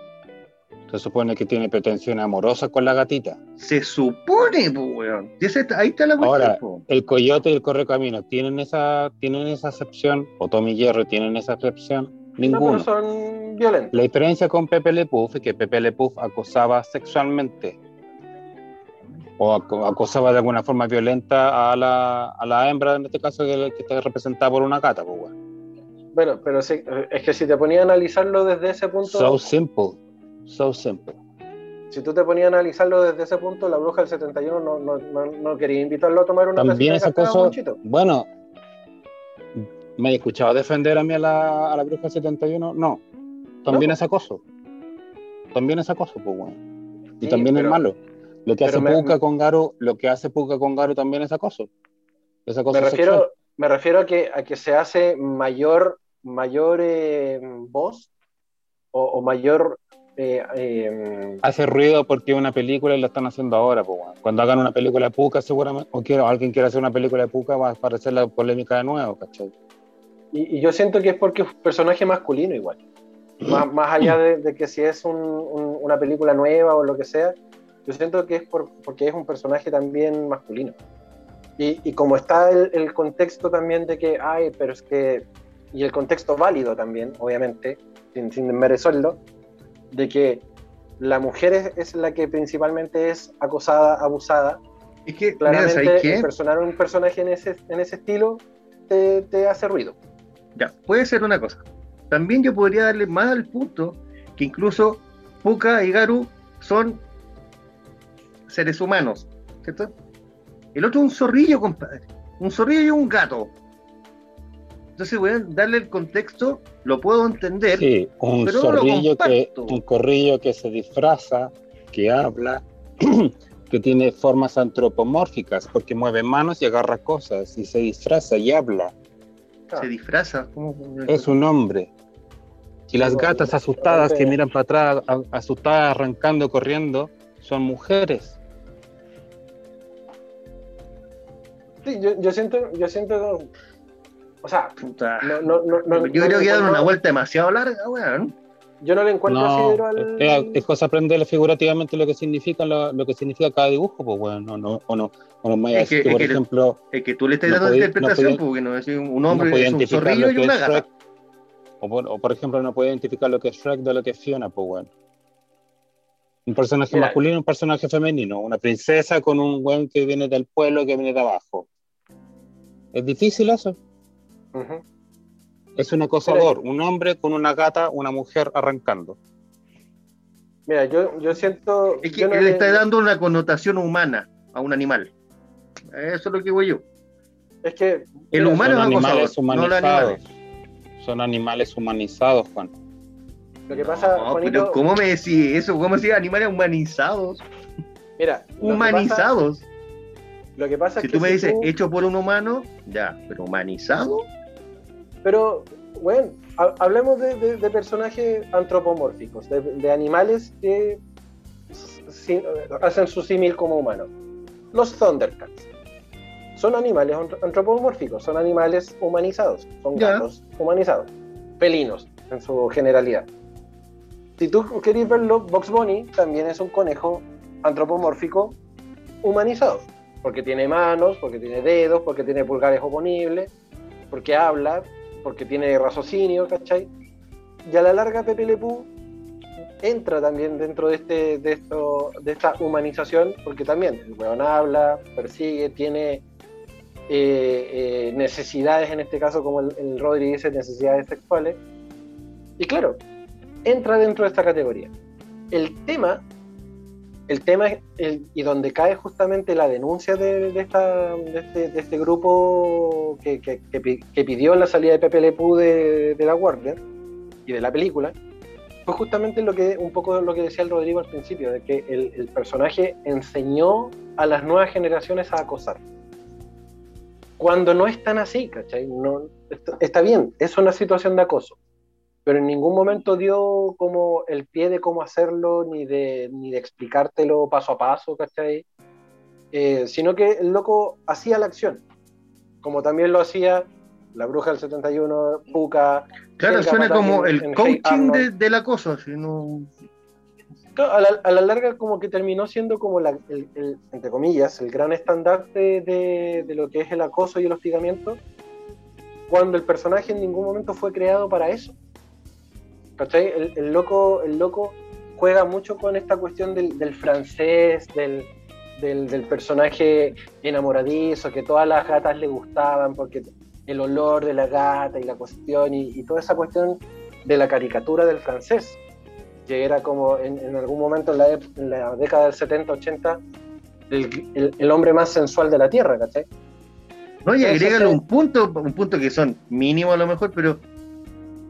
Se supone que tiene pretensión amorosa con la gatita. Se supone, pues, weón. Y ahí está la cuestión, Ahora, po. El coyote y el correcamino tienen esa, tienen esa excepción, o Tommy Jerry tienen esa excepción. no, Ninguno. pero son La diferencia con Pepe Le Puff es que Pepe Le Puff acosaba sexualmente o aco- acosaba de alguna forma violenta a la, a la hembra, en este caso que, que está representada por una gata. Pues, bueno. Pero sí, es que si te ponía a analizarlo desde ese punto, So simple, so simple. si tú te ponías a analizarlo desde ese punto, la bruja del 71 no, no, no, no quería invitarlo a tomar una También tacita de ese café a acoso, Monchito. bueno, ¿me he escuchado defender a mí a la, a la bruja 71? No, también No. es acoso. También es acoso, pues bueno. Y Sí, también pero- es malo. Lo que hace me- Puka con Garo, lo que hace Puka con Garo también es acoso. Es acoso Me sexual. refiero, me refiero a que, a que se hace mayor, mayor eh, voz o, o mayor eh, eh, hace ruido porque una película y la están haciendo ahora. Pues, bueno. Cuando hagan una película de Puka, seguramente, o quiera, alguien quiera hacer una película de Puka, va a aparecer la polémica de nuevo, ¿cachai? y, y yo siento que es porque es un personaje masculino igual. Más, más allá [CLEARS THROAT] de, de que si es un- un- una película nueva o lo que sea, yo siento que es por- porque es un personaje también masculino. Y, y como está el, el contexto también de que, ay, pero es que, y el contexto válido también, obviamente, sin, sin desmerecerlo, de que la mujer es, es la que principalmente es acosada, abusada, Es que, claramente personar un personaje en ese, en ese estilo te, te hace ruido. Ya, puede ser una cosa. También yo podría darle más al punto que incluso Puka y Garu son seres humanos, ¿cierto? El otro es un zorrillo, compadre. Un zorrillo y un gato. Entonces, voy a darle el contexto, lo puedo entender. Sí, un pero no lo zorrillo que, un corrillo que se disfraza, que habla, [CLEARS THROAT] que tiene formas antropomórficas, porque mueve manos y agarra cosas, y se disfraza y habla. Se disfraza. ¿cómo? Es un hombre. Y las gatas asustadas que miran para atrás, asustadas, arrancando, corriendo, son mujeres. Sí, yo, yo siento, yo siento, o sea, Puta. no, no, no, no- yo no creo que dieron una vuelta demasiado larga, weón. Yo no le encuentro No, al. es, es cosa aprenderle figurativamente lo que significa lo, lo que significa cada dibujo, pues bueno, no, o no, o no me Es que- que, por ejemplo, Es que tú le estás No dando podí- interpretación, no podí- porque no es un hombre, es un zorrillo lo y una gata. O por, o por ejemplo, no puede identificar lo que es Shrek de lo que es Fiona, pues bueno. Un personaje Mira. masculino, un personaje femenino, una princesa con un weón que viene del pueblo, que viene de abajo. Es difícil eso. Es un acosador, un hombre con una gata, una mujer arrancando. Mira, yo, yo siento. Es que yo no él le- está dando una connotación humana a un animal. Eso es lo que voy yo. Es que. El mira, humano es animales acosador, no los humanizados. animales. Son animales humanizados, Juan. Lo que pasa, No, Juanito, pero ¿cómo me decís eso? ¿Cómo decís animales humanizados? mira, lo que Humanizados. pasa- Lo que pasa, Si es tú me si dices tú- hecho por un humano, ya, pero humanizado. Pero, bueno, ha- hablemos de, de- de personajes antropomórficos, de, de animales que si- hacen su símil como humanos. Los Thundercats. Son animales antro- antropomórficos, son animales humanizados, son Ya. gatos humanizados, felinos en su generalidad. Si tú querés verlo, Box Bunny también es un conejo antropomórfico humanizado, porque tiene manos, porque tiene dedos, porque tiene pulgares oponibles, porque habla, porque tiene raciocinio, ¿cachai? Y a la larga Pepe Le Pew entra también dentro de, este, de, esto, de esta humanización, porque también el weón habla, persigue, tiene eh, eh, necesidades, en este caso, como el, el Rodri dice, necesidades sexuales. Y claro, entra dentro de esta categoría. El tema, el tema y donde cae justamente la denuncia de, este, este grupo que, que- que pi- que pidió la salida de Pepe Le Pew de, de la Warner y de la película, fue justamente lo que un poco lo que decía el Rodrigo al principio, de que el, el personaje enseñó a las nuevas generaciones a acosar. Cuando no es tan así, ¿cachai? No, está, está bien, es una situación de acoso, pero en ningún momento dio como el pie de cómo hacerlo, ni de, ni de explicártelo paso a paso, ¿cachai? Eh, sino que el loco hacía la acción, como también lo hacía la bruja del 71, Puka, Claro, Helga suena como el coaching de- del acoso. así, no- Claro, a, la, larga como que terminó siendo como el, el, entre comillas, el gran estandarte de, de lo que es el acoso y el hostigamiento, cuando el personaje en ningún momento fue creado para eso. ¿Cachai? El, el loco, el loco juega mucho con esta cuestión del, del francés, del, del, del personaje enamoradizo, que todas las gatas le gustaban, porque el olor de la gata y la cuestión, y, y toda esa cuestión de la caricatura del francés que era como en, en algún momento en la, ep- en la década del 70-80 el, el- el hombre más sensual de la Tierra, ¿cachai? No, y agrégale eh, un punto, un punto que son mínimos a lo mejor, pero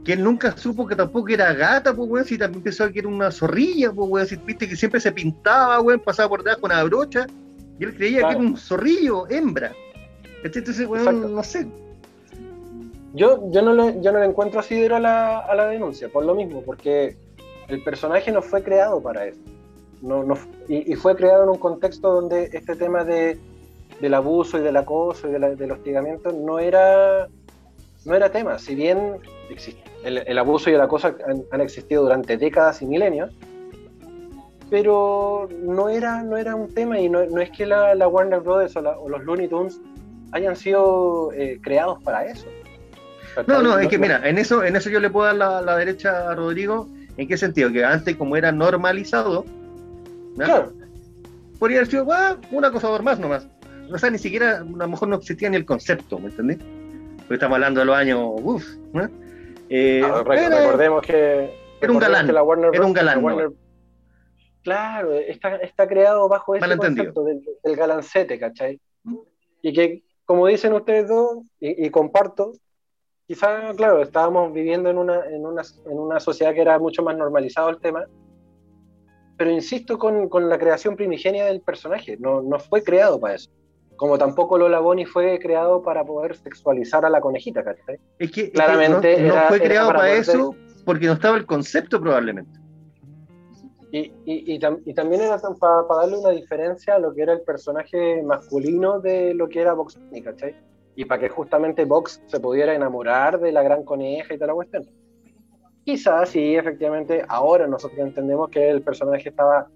que él nunca supo que tampoco era gata, pues weón, si también pensaba que era una zorrilla, pues weón, si viste que siempre se pintaba, weón, pasaba por debajo con una brocha, y él creía Claro. que era un zorrillo, hembra. Entonces, weón, Exacto. no sé. Yo, yo, no, le, yo no le encuentro asidero a la, a la denuncia, por lo mismo, porque el personaje no fue creado para eso. No, no, y, y fue creado en un contexto donde este tema de, del abuso y del acoso y de la- del hostigamiento no era, no era tema. Si bien existe, el, el abuso y el acoso han, han existido durante décadas y milenios, pero no era, no era un tema y no, no es que la, la Warner Brothers o, la- o los Looney Tunes hayan sido eh, creados para eso. No, no, es que mira, en eso, en eso yo le puedo dar la, la derecha a Rodrigo. ¿En qué sentido? Que antes, como era normalizado, ¿ya? Claro, podría haber sido ah, un acosador más nomás. O sea, ni siquiera, a lo mejor no existía ni el concepto, ¿me entendés? porque estamos hablando de los años, uff, ¿no? Eh, Ah, era- recordemos que. era un galán, que la Warner era un galán, Warner- Claro, está, está creado bajo ese concepto del, del galancete, ¿cachai? Y que, como dicen ustedes dos, y, y comparto, quizá, claro, estábamos viviendo en una, en, una, en una sociedad que era mucho más normalizado el tema, pero insisto con, con la creación primigenia del personaje, no, no fue creado para eso. Como tampoco Lola Bonnie fue creado para poder sexualizar a la conejita, ¿cachai? Es que, es que Claramente no, no era- fue creado para para, poder- eso porque no estaba el concepto probablemente. Y, y, y, tam- y también era para darle una diferencia a lo que era el personaje masculino de lo que era Bunny, ¿cachai? Y para que justamente Vox se pudiera enamorar de la gran coneja y toda la cuestión. Quizás sí, efectivamente, ahora nosotros entendemos que el personaje estaba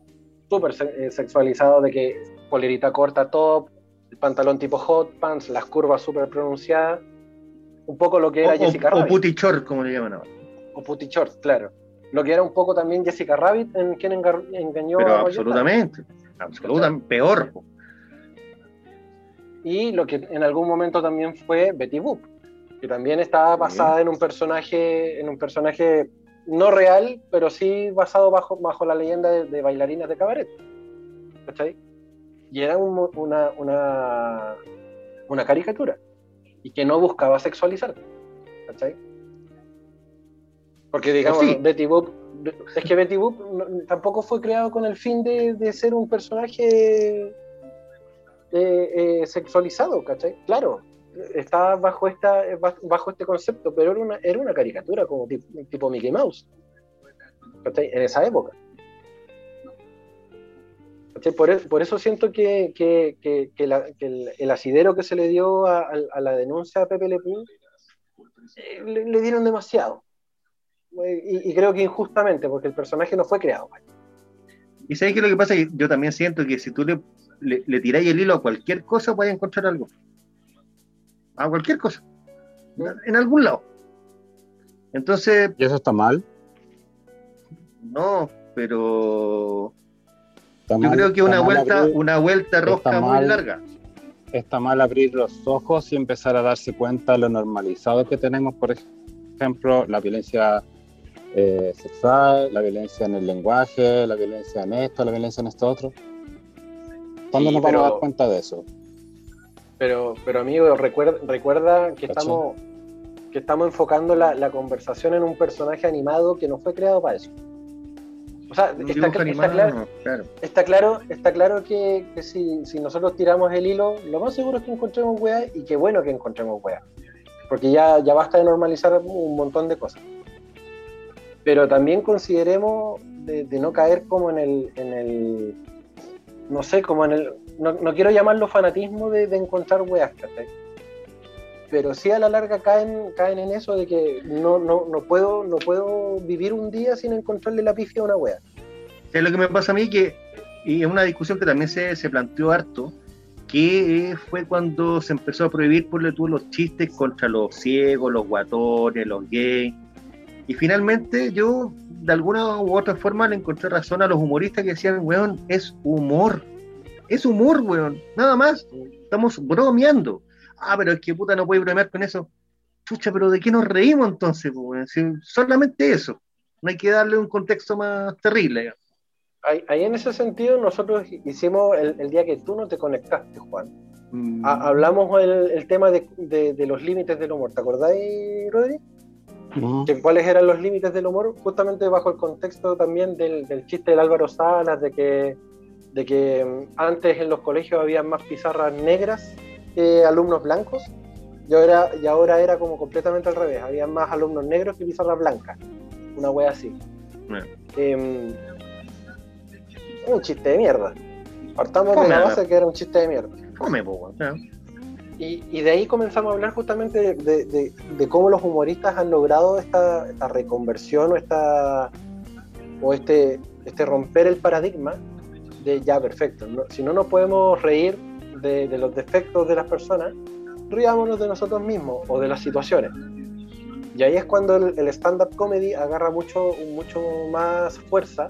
súper eh, sexualizado, de que polerita corta, top, el pantalón tipo hot pants, las curvas súper pronunciadas, un poco lo que era O, Jessica o, o Rabbit. Putty Short, como le llaman ahora. o Putty Short, claro. Lo que era un poco también Jessica Rabbit, en quien engañó Pero a absolutamente, absolutamente, peor. Y lo que en algún momento también fue Betty Boop, que también estaba basada en un personaje, en un personaje no real, pero sí basado bajo, bajo la leyenda de, de bailarinas de cabaret. ¿Cachai? Y era un- una, una, una caricatura y que no buscaba sexualizar. ¿Cachai? Porque digamos, sí. Betty Boop, es que Betty Boop no- tampoco fue creado con el fin de, de ser un personaje eh, eh, sexualizado, ¿cachai? Claro, está bajo esta bajo este concepto, pero era una, era una caricatura como tipo, tipo Mickey Mouse, ¿cachai? En esa época. Por, e- por eso siento que, que- el, el asidero que se le dio a, la denuncia a Pepe Le eh, le, dieron demasiado. Eh, Y, y creo que injustamente, porque el personaje no fue creado. Y sabes que lo que pasa yo también siento que si tú le, le, le tiráis el hilo a cualquier cosa, puedes encontrar algo. A cualquier cosa. En algún lado. Entonces, ¿Y eso está mal? no, pero Está yo mal- creo que una vuelta, abrir- una vuelta rosca muy mal. larga. está mal abrir los ojos y empezar a darse cuenta de lo normalizado que tenemos, por ejemplo, la violencia eh, sexual, la violencia en el lenguaje, la violencia en esto, la violencia en esto otro. ¿Cuándo Sí, nos vamos a dar cuenta de eso? Pero, pero amigo, recuerda, recuerda que estamos, que estamos enfocando la, la conversación en un personaje animado que no fue creado para eso. O sea, está, dibujo está animado, claro, claro. está claro, está claro que, que si, si nosotros tiramos el hilo, lo más seguro es que encontremos weá y qué bueno que encontremos weá. Porque ya, ya basta de normalizar un montón de cosas. Pero también consideremos de, de no caer como en el, en el, no sé, como en el, no, no quiero llamarlo fanatismo de, de encontrar weas, ¿cachai? Pero sí a la larga caen, caen en eso de que no, no, no, puedo, no puedo vivir un día sin encontrarle la pifia a una wea. Es lo que me pasa a mí que, y es una discusión que también se, se planteó harto, que eh, fue cuando se empezó a prohibir, por tú, los chistes contra los ciegos, los guatones, los gays. Y finalmente yo, de alguna u otra forma, le encontré razón a los humoristas que decían, weón, es humor. Es humor, weón, nada más. Estamos bromeando. Ah, pero es que puta no puede bromear con eso. Chucha, pero ¿de qué nos reímos entonces? weón? Si solamente eso. No hay que darle un contexto más terrible. digamos. Ahí, ahí en ese sentido nosotros hicimos el, el día que tú no te conectaste, Juan. Mm, Ha- hablamos el, el tema de, de- de los límites del humor. ¿Te acordáis, Rodri? Cuáles eran los límites del humor, justamente bajo el contexto también del, del chiste del Álvaro Salas, de que, de que mm, antes en los colegios había más pizarras negras que alumnos blancos, y ahora, y ahora era como completamente al revés, había más alumnos negros que pizarras blancas, una wea así. Bueno. Em, un chiste de mierda. Partamos de la ¿no? base que era un chiste de mierda. Fome, po, claro. Y, de ahí comenzamos a hablar justamente de, cómo los humoristas han logrado esta, esta reconversión o esta o este, este romper el paradigma de ya perfecto. si no nos podemos reír de, los defectos de las personas, riámonos de nosotros mismos o de las situaciones. Y ahí es cuando el, el stand-up comedy agarra mucho, mucho más fuerza.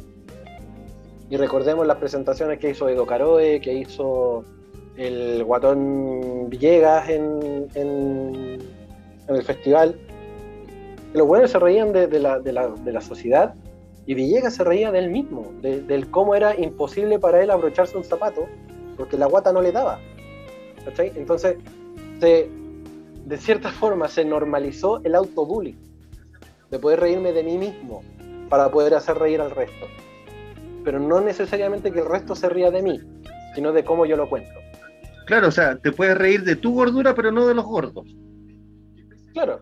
Y recordemos las presentaciones que hizo Edo Caroe, que hizo el guatón Villegas en, en, el festival. Los buenos se reían de, la, de la- de la sociedad y Villegas se reía de él mismo, de- del cómo era imposible para él abrocharse un zapato porque la guata no le daba. Entonces, de cierta forma se normalizó el autobullying, de poder reírme de mí mismo para poder hacer reír al resto. Pero no necesariamente que el resto se ría de mí, sino de cómo yo lo cuento. Claro, o sea, te puedes reír de tu gordura, pero no de los gordos. Claro.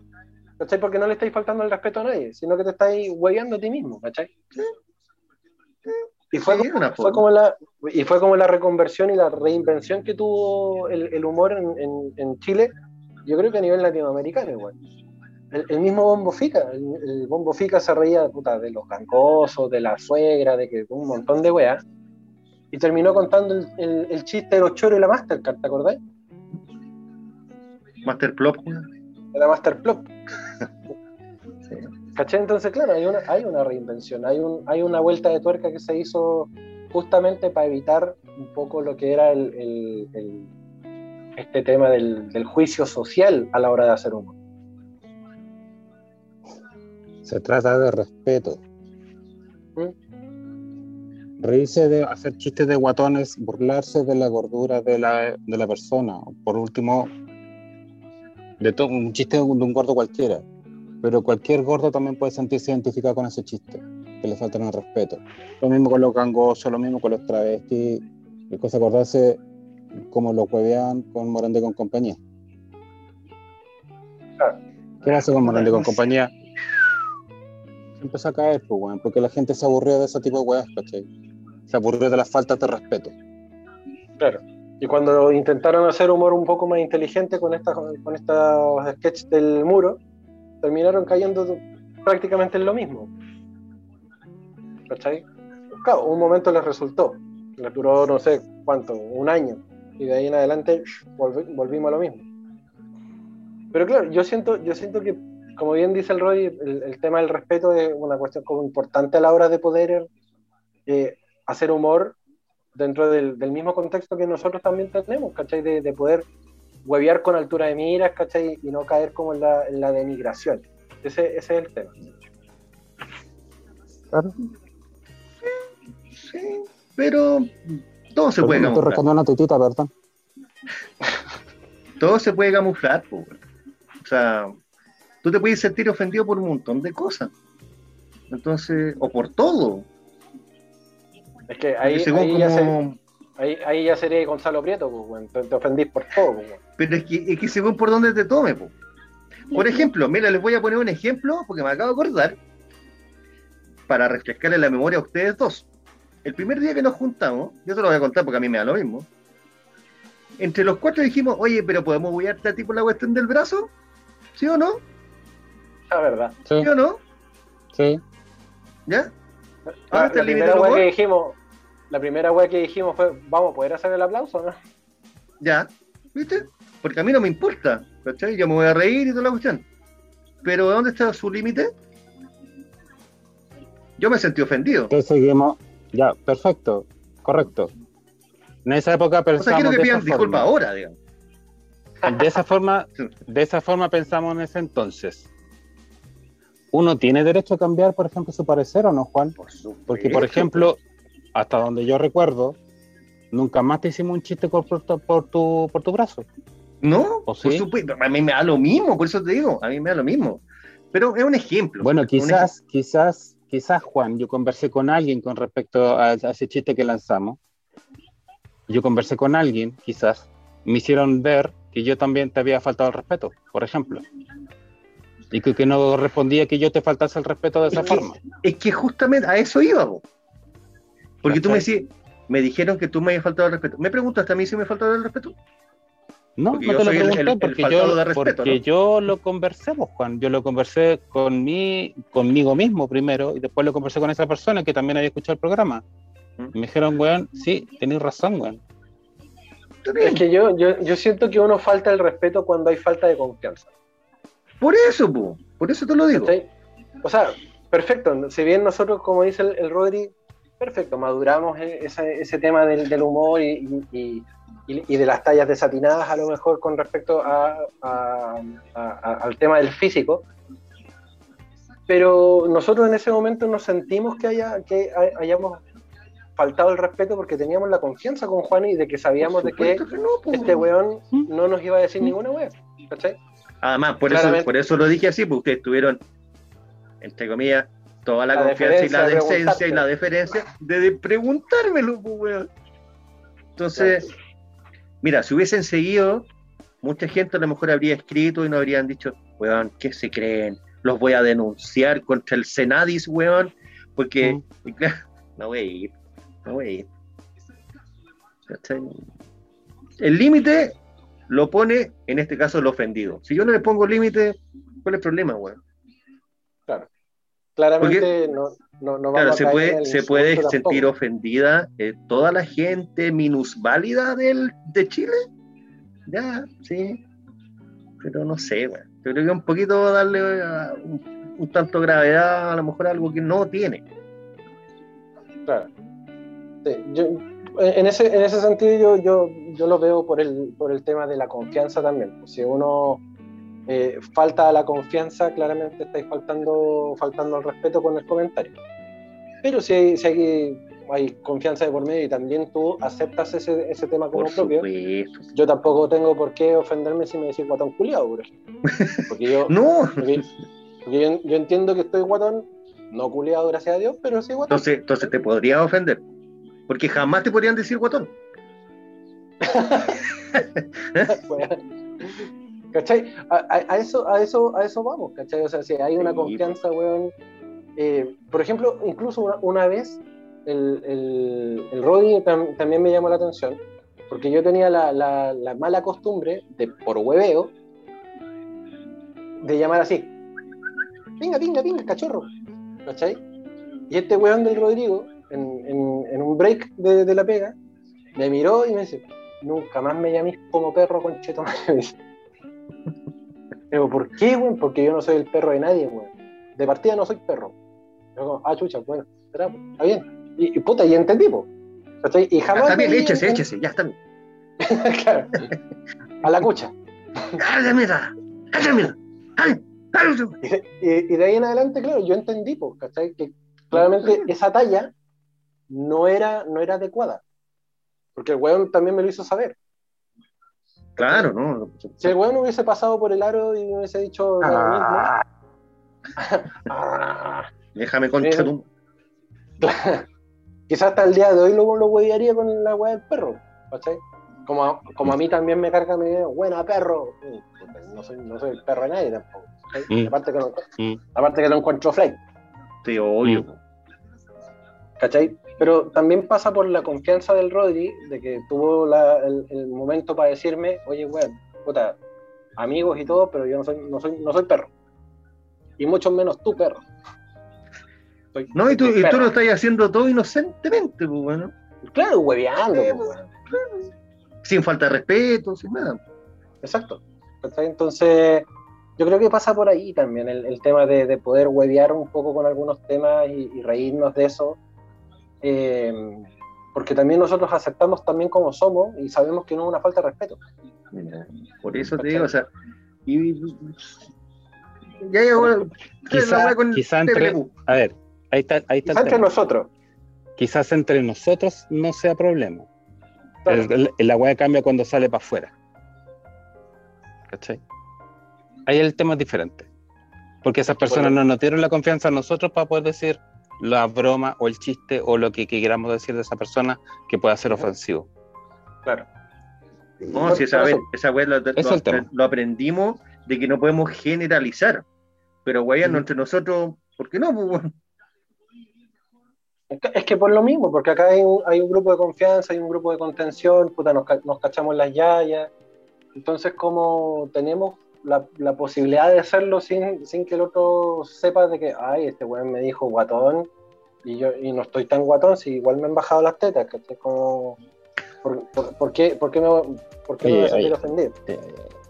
¿Cachai? Porque no le estáis faltando el respeto a nadie, sino que te estáis hueveando a ti mismo, ¿cachai? Y fue, Sí, como, una fue como la, y fue como la reconversión y la reinvención que tuvo el, el humor en, en- en Chile, yo creo que a nivel latinoamericano igual. El, el mismo Bombo Fica, el, el Bombo Fica se reía puta, de los gangosos, de la suegra, de que un montón de weas, y terminó contando el, el- el chiste de los choros y la Mastercard, ¿te acordás? Master Plop, weón. de la Master Plop. [LAUGHS] ¿Cachai? Entonces, claro, hay una, hay una reinvención, hay, un, hay una vuelta de tuerca que se hizo justamente para evitar un poco lo que era el, el- el- este tema del, del juicio social a la hora de hacer humor. Se trata de respeto. Reírse de hacer chistes de guatones, burlarse de la gordura de la, de la persona. Por último, de todo un chiste de un, gordo cualquiera. Pero cualquier gordo también puede sentirse identificado con ese chiste, que le faltan el respeto. Lo mismo con los gangosos, lo mismo con los travestis. Es cosa acordarse como lo huevean con Morande con compañía. ¿Qué va a hacer con Morande con compañía? Empezó a caer, pues, weón, porque la gente se aburrió de ese tipo de weas, ¿cachai? Se aburrió de las faltas de respeto. Claro. Y cuando intentaron hacer humor un poco más inteligente con estas con estos sketches del muro, terminaron cayendo prácticamente en lo mismo. ¿Cachai? Claro, un momento les resultó. Les duró no sé cuánto, un año. Y de ahí en adelante volvi- volvimos a lo mismo. Pero claro, yo siento, yo siento que, como bien dice el Roy, el, el tema del respeto es una cuestión como importante a la hora de poder eh, hacer humor dentro del, del mismo contexto que nosotros también tenemos, ¿cachai? De, de poder huevear con altura de miras, ¿cachai? Y no caer como en la, en la denigración. Ese, ese es el tema. Claro. Sí, pero todo se puede Estoy camuflar. una ¿verdad? [LAUGHS] Todo se puede camuflar, po. O sea, tú te puedes sentir ofendido por un montón de cosas. Entonces, o por todo. Es que ahí, según ahí, ya, se- como- ahí, ahí ya sería Gonzalo Prieto, pues, te, te ofendís por todo. pues. Pero es que, es que según por dónde te tome, po. Por ejemplo, mira, les voy a poner un ejemplo porque me acabo de acordar para refrescarle la memoria a ustedes dos. El primer día que nos juntamos, yo te lo voy a contar porque a mí me da lo mismo. Entre los cuatro dijimos, oye, pero podemos huearte a ti por la cuestión del brazo, ¿sí o no? La verdad. Sí, ¿Sí o no? sí. ¿Ya? La, Ahora está la el límite primera humor. que dijimos, la primera weá que dijimos fue, vamos a poder hacer el aplauso, ¿no? Ya, ¿viste? Porque a mí no me importa, ¿cachai? Yo me voy a reír y toda la cuestión. Pero ¿dónde está su límite? Yo me sentí ofendido. Entonces seguimos. Ya, perfecto, correcto. En esa época O sea, pensamos quiero que de, pidan esa disculpas forma. ahora, digamos. de esa forma. [LAUGHS] De esa forma pensamos en ese entonces. ¿Uno tiene derecho a cambiar, por ejemplo, su parecer o no, Juan? Porque, por ejemplo, hasta donde yo recuerdo, nunca más te hicimos un chiste por, por tu, por tu, por tu brazo. No, ¿O por sí? supuesto, a mí me da lo mismo, por eso te digo, a mí me da lo mismo. Pero es un ejemplo. Bueno, quizás, quizás, quizás, Juan, yo conversé con alguien con respecto a, a ese chiste que lanzamos. Yo conversé con alguien, quizás, me hicieron ver que yo también te había faltado el respeto, por ejemplo. Y que, que no respondía que yo te faltase el respeto de esa Es que- forma. Es que justamente a eso iba, po. Porque tú me decís, me dijeron que tú me habías faltado el respeto. ¿Me preguntaste a mí si me faltado el respeto? No, Porque no te lo el- pregunté el- el porque, faltado yo, de respeto, porque ¿no? yo lo conversé, pues, Juan. Yo lo conversé con mí, conmigo mismo primero y después lo conversé con esa persona que también había escuchado el programa. ¿Mm? Y me dijeron, weón, sí, tenéis razón, weón. Es que yo, yo, yo siento que uno falta el respeto cuando hay falta de confianza. Por eso, po. por eso te lo digo. ¿cachai? O sea, perfecto. Si bien nosotros, como dice el, el Rodri, perfecto, maduramos e- ese, ese tema del, del humor y, y- y- y de las tallas desatinadas a lo mejor con respecto a- a- a- a- al tema del físico. Pero nosotros en ese momento nos sentimos que, haya, que hay- hayamos faltado el respeto porque teníamos la confianza con Juan y de que sabíamos de que no, este weón. weón no nos iba a decir ninguna wea. ¿Cachai? Además, por eso, por eso lo dije así, porque ustedes tuvieron, entre comillas, toda la, La confianza y la decencia y la deferencia de, preguntármelo, pues, weón. Entonces, mira, si hubiesen seguido, mucha gente a lo mejor habría escrito y no habrían dicho, weón, ¿qué se creen? Los voy a denunciar contra el Senadis, weón, porque, Mm. [LAUGHS] no voy a ir, no voy a ir. El límite lo pone, en este caso, el ofendido. Si yo no le pongo límite, ¿cuál es el problema, weón? Claramente no, no, no Claro, a se puede, se puede sentir tampoco. ofendida eh, toda la gente minusválida del, de Chile. Ya, sí. Pero no sé, weón. Yo creo que un poquito darle eh, un, un tanto gravedad a lo mejor algo que no tiene. Claro. Sí, yo- en, ese, en ese sentido yo, yo, yo lo veo por el, por el tema de la confianza también. Si uno eh, falta la confianza, claramente estáis faltando, faltando al respeto con el comentario. Pero si hay, si hay, hay confianza de por medio y también tú aceptas ese, ese tema como Por propio, supuesto. yo tampoco tengo por qué ofenderme si me decís guatón culiado, por ejemplo. Porque yo, [LAUGHS] No, porque, porque yo, yo entiendo que estoy guatón, no culiado, gracias a Dios, pero sí guatón. entonces, entonces te podrías ofender. Porque jamás te podrían decir guatón. [LAUGHS] ¿Cachai? A, a- a eso, a, eso, a eso vamos, ¿cachai? O sea, si hay una Sí. confianza, weón. eh, por ejemplo, incluso una, una vez el, el, el Roddy tam- también me llamó la atención, porque yo tenía la, la- la mala costumbre de, por hueveo, de llamar así. Venga, venga, venga, cachorro. ¿Cachai? Y este weón del Rodrigo, en, en- en un break de, de la pega, me miró y me dice, nunca más me llaméis como perro con cheto. Digo, ¿por qué, weón? Porque yo no soy el perro de nadie, weón. De partida no soy perro. Yo como, ah, chucha, bueno, será, pues, está bien. Y, y puta, y entendí. ¿Cachai? Y jamás. está bien, échese, échese, ya está bien. [LAUGHS] claro. A la cucha. ¡Cállate, mierda! ¡Cállate, mierda! Y de, y- y de ahí en adelante, claro, yo entendí, po, ¿cachai? Que claramente esa talla no era, no era adecuada. Porque el weón también me lo hizo saber. Claro, ¿no? Si el weón hubiese pasado por el aro y me hubiese dicho lo mismo. Ah, [LAUGHS] Déjame concha tu- [LAUGHS] Quizás hasta el día de hoy lo, lo huevearía con la weá del perro, ¿cachai? Como a, como a mí también me carga mi video, buena perro. Mm, No soy, no soy el perro de nadie tampoco. Mm. Aparte, que no, Mm. aparte que no encuentro flight, Te odio. Mm. ¿cachai? Pero también pasa por la confianza del Rodri, de que tuvo la- el, el momento para decirme, oye, weón, puta, amigos y todo, pero yo no soy, no soy, no soy perro. Y mucho menos tú, perro. Soy- No, y tú, y tú lo estás haciendo todo inocentemente, pues bueno. Claro, hueveando, Sí, pues, pues. weón. Sin falta de respeto, sin nada. Exacto. Entonces, yo creo que pasa por ahí también el, el tema de, de poder huevear un poco con algunos temas y, y reírnos de eso. Eh, porque también nosotros aceptamos también como somos y sabemos que no es una falta de respeto. Mira, Por eso te digo, o sea, y, ya llegó la Quizá- la wea con quizá entre-. A ver, ahí está, ahí está Quizá entre nosotros. Quizás entre nosotros no sea problema. Claro. El- el- la weá cambia cuando sale para afuera. ¿Cachai? Ahí el tema es diferente. Porque esas personas no nos dieron la confianza a nosotros para poder decir la broma o el chiste o lo que, que queramos decir de esa persona que pueda ser ofensivo. Claro. No, si esa vez, eso- esa wea lo, aprendimos de que no podemos generalizar. Pero weyando Ujú. entre nosotros, ¿por qué no? Es que- por lo mismo, porque acá hay un, hay un grupo de confianza, hay un grupo de contención, puta, nos, nos cachamos las yayas. Entonces, como tenemos la, la posibilidad de hacerlo sin, sin que el otro sepa de que, ay, este weón me dijo guatón, y yo y no estoy tan guatón, si igual me han bajado las tetas, que como. ¿Por, por, por qué, por qué me, por qué me voy a sentir oye. ofendido? Eh,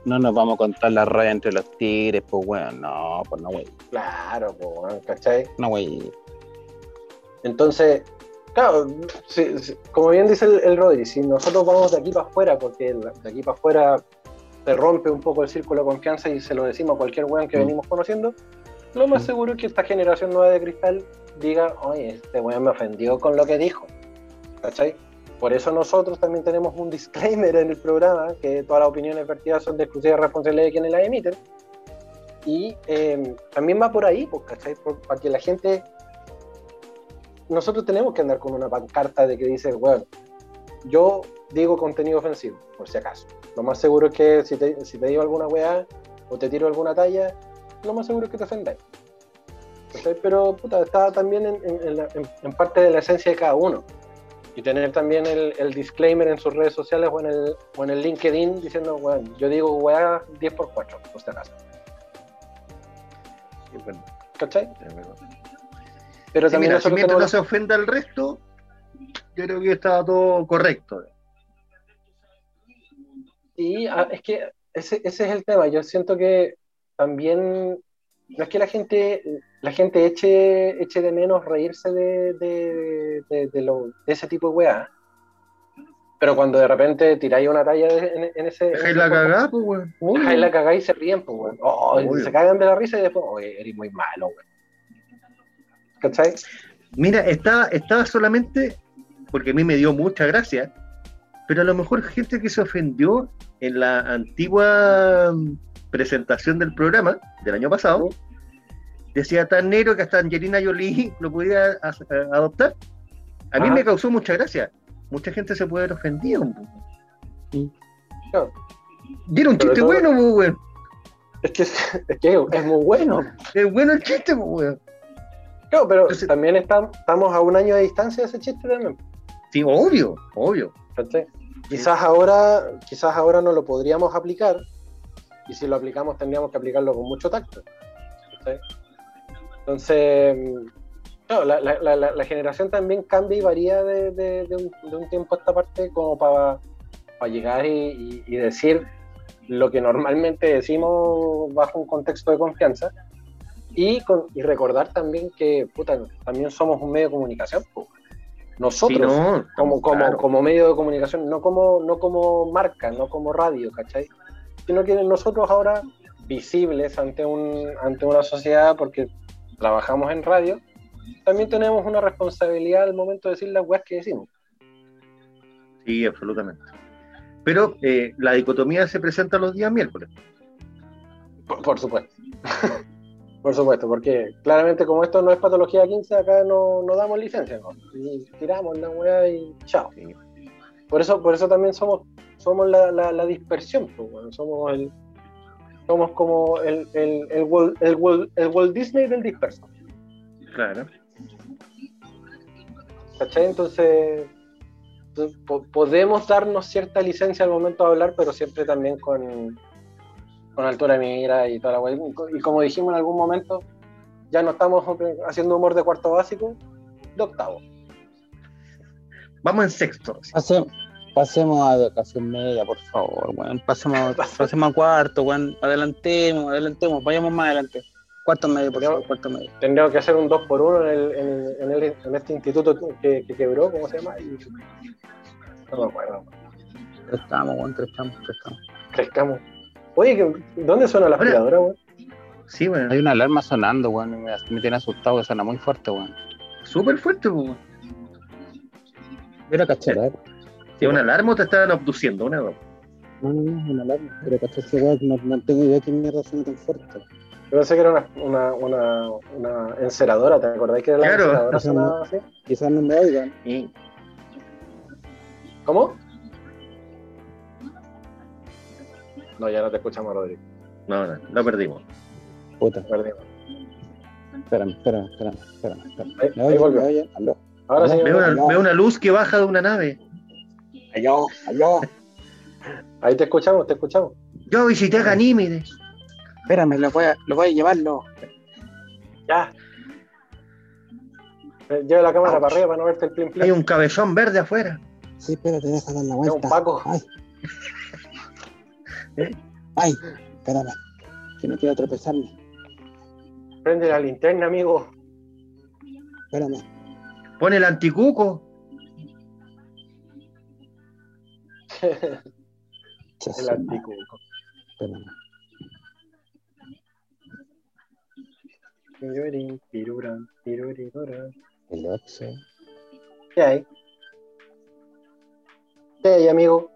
no nos vamos a contar la raya entre los tigres, pues weón, no, pues no, wey. Claro, pues, weón, ¿cachai? No, wey. Entonces, Claro, como bien dice el, el Rodri, si nosotros vamos de aquí para afuera, porque de aquí para afuera se rompe un poco el círculo de confianza y se lo decimos a cualquier weón que Mm. venimos conociendo, lo más Mm. seguro es que esta generación nueva de cristal diga, oye, este weón me ofendió con lo que dijo. ¿Cachai? Por eso nosotros también tenemos un disclaimer en el programa, que todas las opiniones vertidas son de exclusiva responsabilidad de quienes las emiten. Y eh, también va por ahí, pues, ¿cachai? Por- para que la gente... Nosotros tenemos que andar con una pancarta de que dice, bueno, yo digo contenido ofensivo, por si acaso. Lo más seguro es que si te, si te digo alguna weá o te tiro alguna talla, lo más seguro es que te ofendáis. Pero puta, está también en, en- en la- en- en parte de la esencia de cada uno. Y tener también el, el disclaimer en sus redes sociales o en el, o en el LinkedIn diciendo, bueno, yo digo weá 10 por 4, por si acaso. Sí, bueno, ¿Cachai? Pero Sí, también mira, si mientras no se ofenda al resto, yo creo que está todo correcto. Sí, ah, es que ese, ese es el tema. Yo siento que también no es que la gente, la gente eche, eche de menos reírse de, de, de- de lo- de ese tipo de weá. Pero cuando de repente tiráis una talla de- en, en ese. en Dejáis la cagada, pues, weón. Dejáis la cagada y se ríen, pues, weón. Oh, se cagan de la risa y después, oye, eres muy malo, weón. ¿Cachai? Mira, estaba, estaba solamente porque a mí me dio mucha gracia, pero a lo mejor gente que se ofendió en la antigua mm, presentación del programa del año pasado, decía tan negro que hasta Angelina Jolie [LAUGHS] lo eh, adoptar. A mí Ajá. me causó mucha gracia. Mucha gente se puede haber ofendido. Claro. Y era un chiste todo- bueno, po, weón. Es que, es que es muy bueno. Es bueno el chiste, po, weón. Claro, pero Entonces- también está- estamos a un año de distancia de ese chiste también. Sí, obvio, obvio. ¿cachai? Quizás ahora, quizás ahora no lo podríamos aplicar, y si lo aplicamos tendríamos que aplicarlo con mucho tacto. Entonces, claro, la, la- la- la- generación también cambia y varía de, de- de un, de un tiempo a esta parte como para llegar y, y- y decir lo que normalmente decimos bajo un contexto de confianza. Y, con- y recordar también que puta, también somos un medio de comunicación. po. Nosotros, Sí, no, como, como, claro. como medio de comunicación, no como, no como marca, no como radio, ¿cachai? Sino que nosotros ahora, visibles ante, un, ante una sociedad, porque trabajamos en radio, también tenemos una responsabilidad al momento de decir las weas que decimos. Sí, absolutamente. Pero eh, la dicotomía se presenta los días miércoles. Por, por supuesto. [LAUGHS] por supuesto, porque claramente como esto no es patología 15, acá no, no damos licencia, ¿no? Y tiramos la wea y chao. Por eso, por eso también somos, somos la, la- la dispersión, pues, somos el, somos como el, el, el, Walt, el, Walt- el Walt Disney del disperso. Claro. ¿Cachai? Entonces, entonces, po- podemos darnos cierta licencia al momento de hablar, pero siempre también con, con altura de mira y toda la wea. Y como dijimos en algún momento, ya no estamos haciendo humor de cuarto básico, de octavo. Vamos en sexto. pasemos a educación media, por favor, weón. Pasemos, [LAUGHS] pasemos a cuarto, weón. Adelantemos, adelantemos, vayamos más adelante. Cuarto medio, por favor, cuarto medio. Tendríamos que hacer un 2 por 1 en, el, en, el- en, el- en este instituto que, que quebró, ¿cómo se llama? Y- no me acuerdo. Prestamos, weón, prestamos, prestamos. Crezcamos. Oye, ¿qué- ¿dónde suena la aspiradora, weón? Sí, bueno. Hay una alarma sonando, weón, me, me tiene asustado, que suena muy fuerte, weón. Súper fuerte, po. Era cachar. ¿Es una alarma o te estaban abduciendo? Una dos. No, no, no, una alarma. Pero cachar weón, no, no tengo idea qué mierda suena tan fuerte. Yo pensé que era una, una, una, una enceradora, ¿te acordáis que era la Claro. enceradora sonaba así? Quizás no me oigan. ¿Cómo? No, ya no te escuchamos, Rodrigo. no, no, lo perdimos. Puta, Te perdimos. espérame, espérame, espérame, espérame. espérame. Ahí- ¿Me ahí oyen? volvió. ¿Me oyen? ¿Aló? Ahora sí, Veo una, veo una luz que baja de una nave. ¿Aló? ¿Aló? ahí te escuchamos, te escuchamos. Yo visité Ganímedes. Espérame, lo voy a, lo voy a llevarlo. Ya. Eh, Lleva la cámara para arriba para no verte el plin plin. Hay un cabezón verde afuera. Sí, espérate, deja dar la Es vuelta. un Paco. Ay. ¿Eh? Ay, espérame, que no quiero tropezarme. Prende la linterna, amigo. Espérame. Pone el anticuco. el anticuco. Espérame. El oxo. ¿Qué hay? ¿Qué hay, amigo?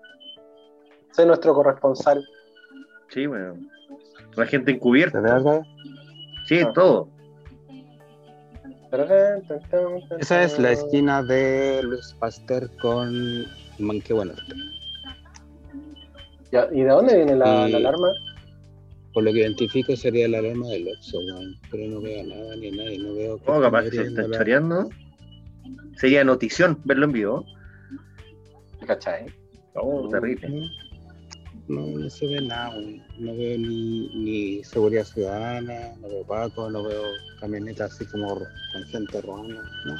Sé nuestro corresponsal. Sí, bueno. La gente encubierta. Sí, Ah. todo. Esa es la esquina de Luis Pasteur con Manquehue ¿Y de dónde viene la, Y- la alarma? Por lo que identifico sería la alarma del Oxxo, weón. Pero no veo nada ni nadie, no veo Oh, capaz que se están la- choreando. Sería notición verlo en vivo. ¿Cachai? Oh, terrible. No, se ve nada, weón. No veo ni, ni seguridad ciudadana, no veo Paco, no veo camionetas así como con gente robando, ¿no?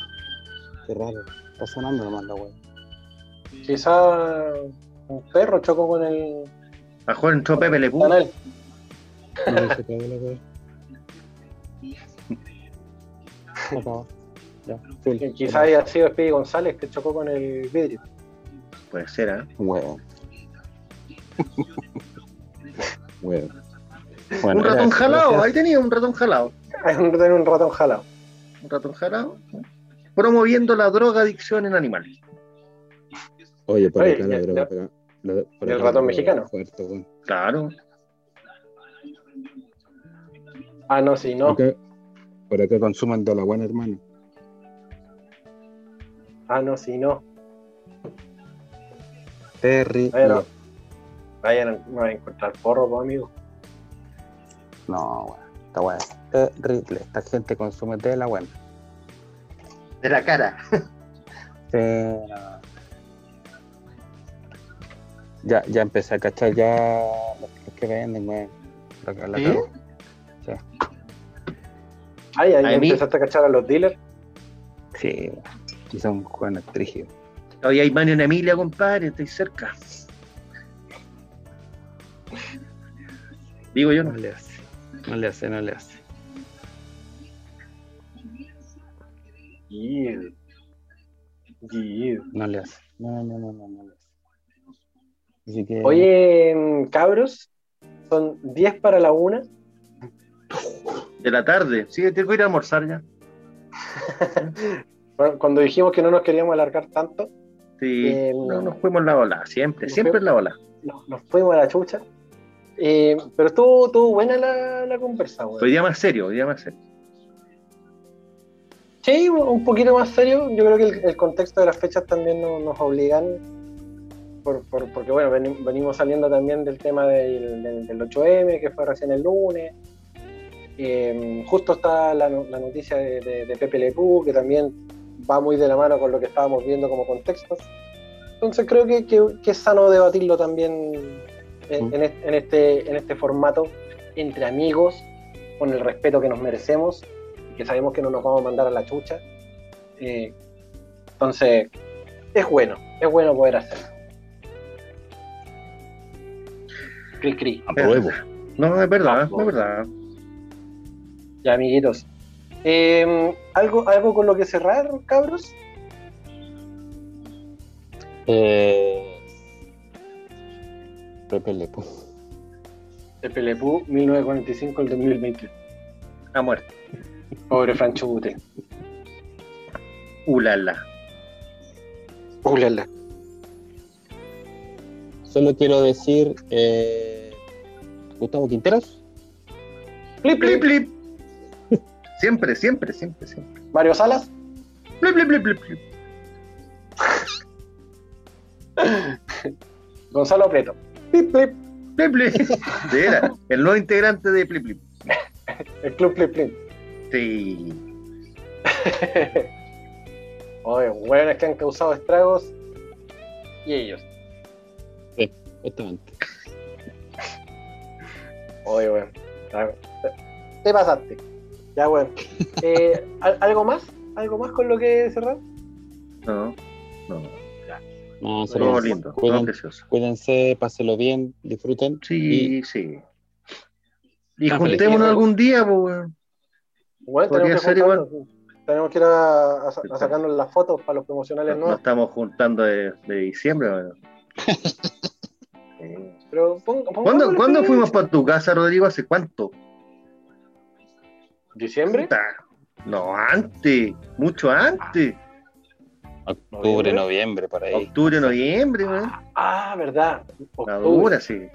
Qué raro. Está sonando nomás la weón. Quizá un perro chocó con el A jugar entró Pepe Le canal. No se [LAUGHS] acabó la. Ya. Que Quizá haya sido Speedy González que chocó con el vidrio. Puede ser, ¿eh? Un ratón gracias, jalado, gracias. ahí tenía un ratón jalado. Hay un, ratón jalado. Un ratón jalado. Promoviendo la drogadicción en animales. Oye, por Oye, acá la droga. ya- pega- la- por ¿El acá ratón droga mexicano? Fuerte. Claro. Ah, no, sí, no. Por acá, por acá consuman de la buena, hermano. Ah, no, sí, no. Terrible. Bueno. Vayan a, van a encontrar porro, pues, amigo. No, weón. Está bueno. Terrible. Esta gente consume de la buena. De la cara. Ya, ya empecé a cachar ya los, los que venden, weón. La, la ¿Sí? Ay, ahí empezaste a cachar a los dealers. Sí, weón. Y son jóvenes trígidos. Hoy hay Mario en Emilia, compadre, estoy cerca. Digo yo, No le hace. No le hace, no le hace. Yeah. Yeah. No le hace. No, no, no, no, no le hace. Así que. Oye, cabros, son 10 para la una. De la tarde. Sí, tengo que ir a almorzar ya. [LAUGHS] Bueno, Cuando dijimos que no nos queríamos alargar tanto, Sí. Eh, no, nos fuimos en la ola. Siempre, siempre fuimos- en la ola. nos, nos fuimos a la chucha. Eh, pero estuvo, estuvo buena la, la conversa, weón. Hoy día más serio, hoy día más serio. Sí, un poquito más serio. Yo creo que el, el contexto de las fechas también no- nos obligan, por, por- porque bueno, veni- venimos saliendo también del tema del, del- del 8M, que fue recién el lunes. Eh, justo está la, la noticia de, de- de Pepe Le Pew, que también va muy de la mano con lo que estábamos viendo como contextos. Entonces creo que, que- que es sano debatirlo también en, en este, en este- en este formato, entre amigos, con el respeto que nos merecemos y que sabemos que no nos vamos a mandar a la chucha. Eh, entonces, es bueno, es bueno poder hacerlo. Cri, cri. Apruebo. No, es verdad, es verdad. Ya, amiguitos. Eh, ¿algo, ¿Algo con lo que cerrar, cabros? Eh, Pepe Le Pew. Pepe Le Pew, 1945 al 2021. Ha muerto. Pobre Franchute. Ulala. Ulala. Solo quiero decir, eh, Gustavo Quinteros, Plip, Plip, plip. Siempre, siempre, siempre, siempre. Mario Salas. Plip, plip, plip, plip, plip. [LAUGHS] Gonzalo Preto. Plip, plip. Plip, plip. Sí, era el nuevo integrante de Plip, plip. El club Plip, plip. Sí. Oye, hueones que han causado estragos. Y ellos. justamente. Oye, weón. Te pasaste. Ya, weón. Eh, ¿al- ¿Algo más? ¿Algo más con lo que cerrar? No, no. No, Todo lindo, todo cuiden- precioso. cuídense, pásenlo bien, disfruten. Sí, sí. Y Ah, juntémonos algún día, pues. Bueno, Podría tenemos que ser igual. Tenemos que ir a, a sa- a sacarnos las fotos para los promocionales No, nuevos. estamos juntando de, de diciembre. Pero pon- ¿Cuándo, pongámosle ¿cuándo fecha. fuimos para tu casa, Rodrigo? ¿Hace cuánto? ¿Diciembre? No, antes, mucho antes. Octubre, noviembre, por ahí. Octubre, noviembre, weón. Ah, verdad. Octubre. sí.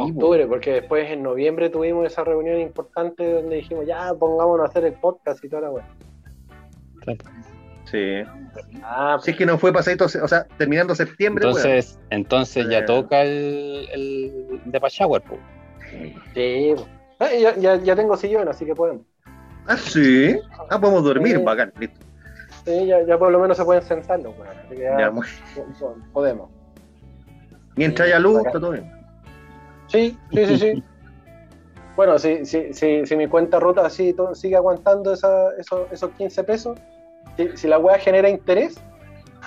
Octubre, porque después en noviembre tuvimos esa reunión importante donde dijimos, ya, pongámonos a hacer el podcast y toda la weá. sí. Ah, Si es que no fue pasadito, o sea, terminando septiembre, weón. Entonces, entonces ya Eh. toca el, el de Shower, po. sí. Ah, ya, ya, ya tengo sillón, así que podemos. Ah, sí. Ah, podemos dormir, Sí. bacán, listo. Sí, ya, ya por lo menos se pueden sentar los weones, así que ya, Ya, muy- po- podemos. Mientras haya luz, está todo bien. Sí, sí, sí, sí. [LAUGHS] Bueno, si, si, si, si mi cuenta rota así sigue aguantando esa, esos, esos 15 pesos, si, la weá genera interés,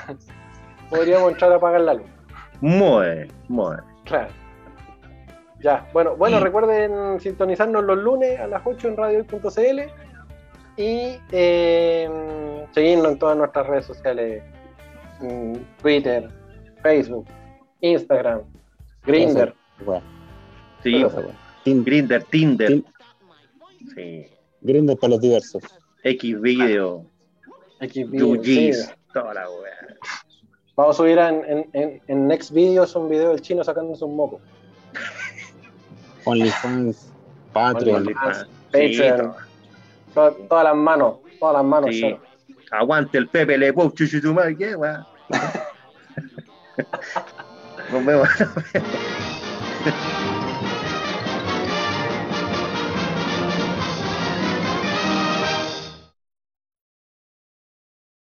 [LAUGHS] podríamos entrar a pagar la luz. Muy bien, muy. Claro. Ya, bueno, bueno, recuerden sintonizarnos los lunes a las 8 en radio.cl y eh, seguirnos en todas nuestras redes sociales: mm, Twitter, Facebook, Instagram, Grindr. Bueno, Sí, Grinder, Tinder. Tin- Sí. Grindr para los diversos. X video, XVideos, UGs, sí. toda la weá. Vamos a subir en, en, en, en Next Videos un video del chino sacándose un moco. [LAUGHS] OnlyFans, Patreon. Sí, Patreon. To- Todas, las manos, todas las manos. Sí. Aguante el Pepe Le Pou, chuchu tu madre, ¿qué, weá? [LAUGHS] Nos vemos. [LAUGHS]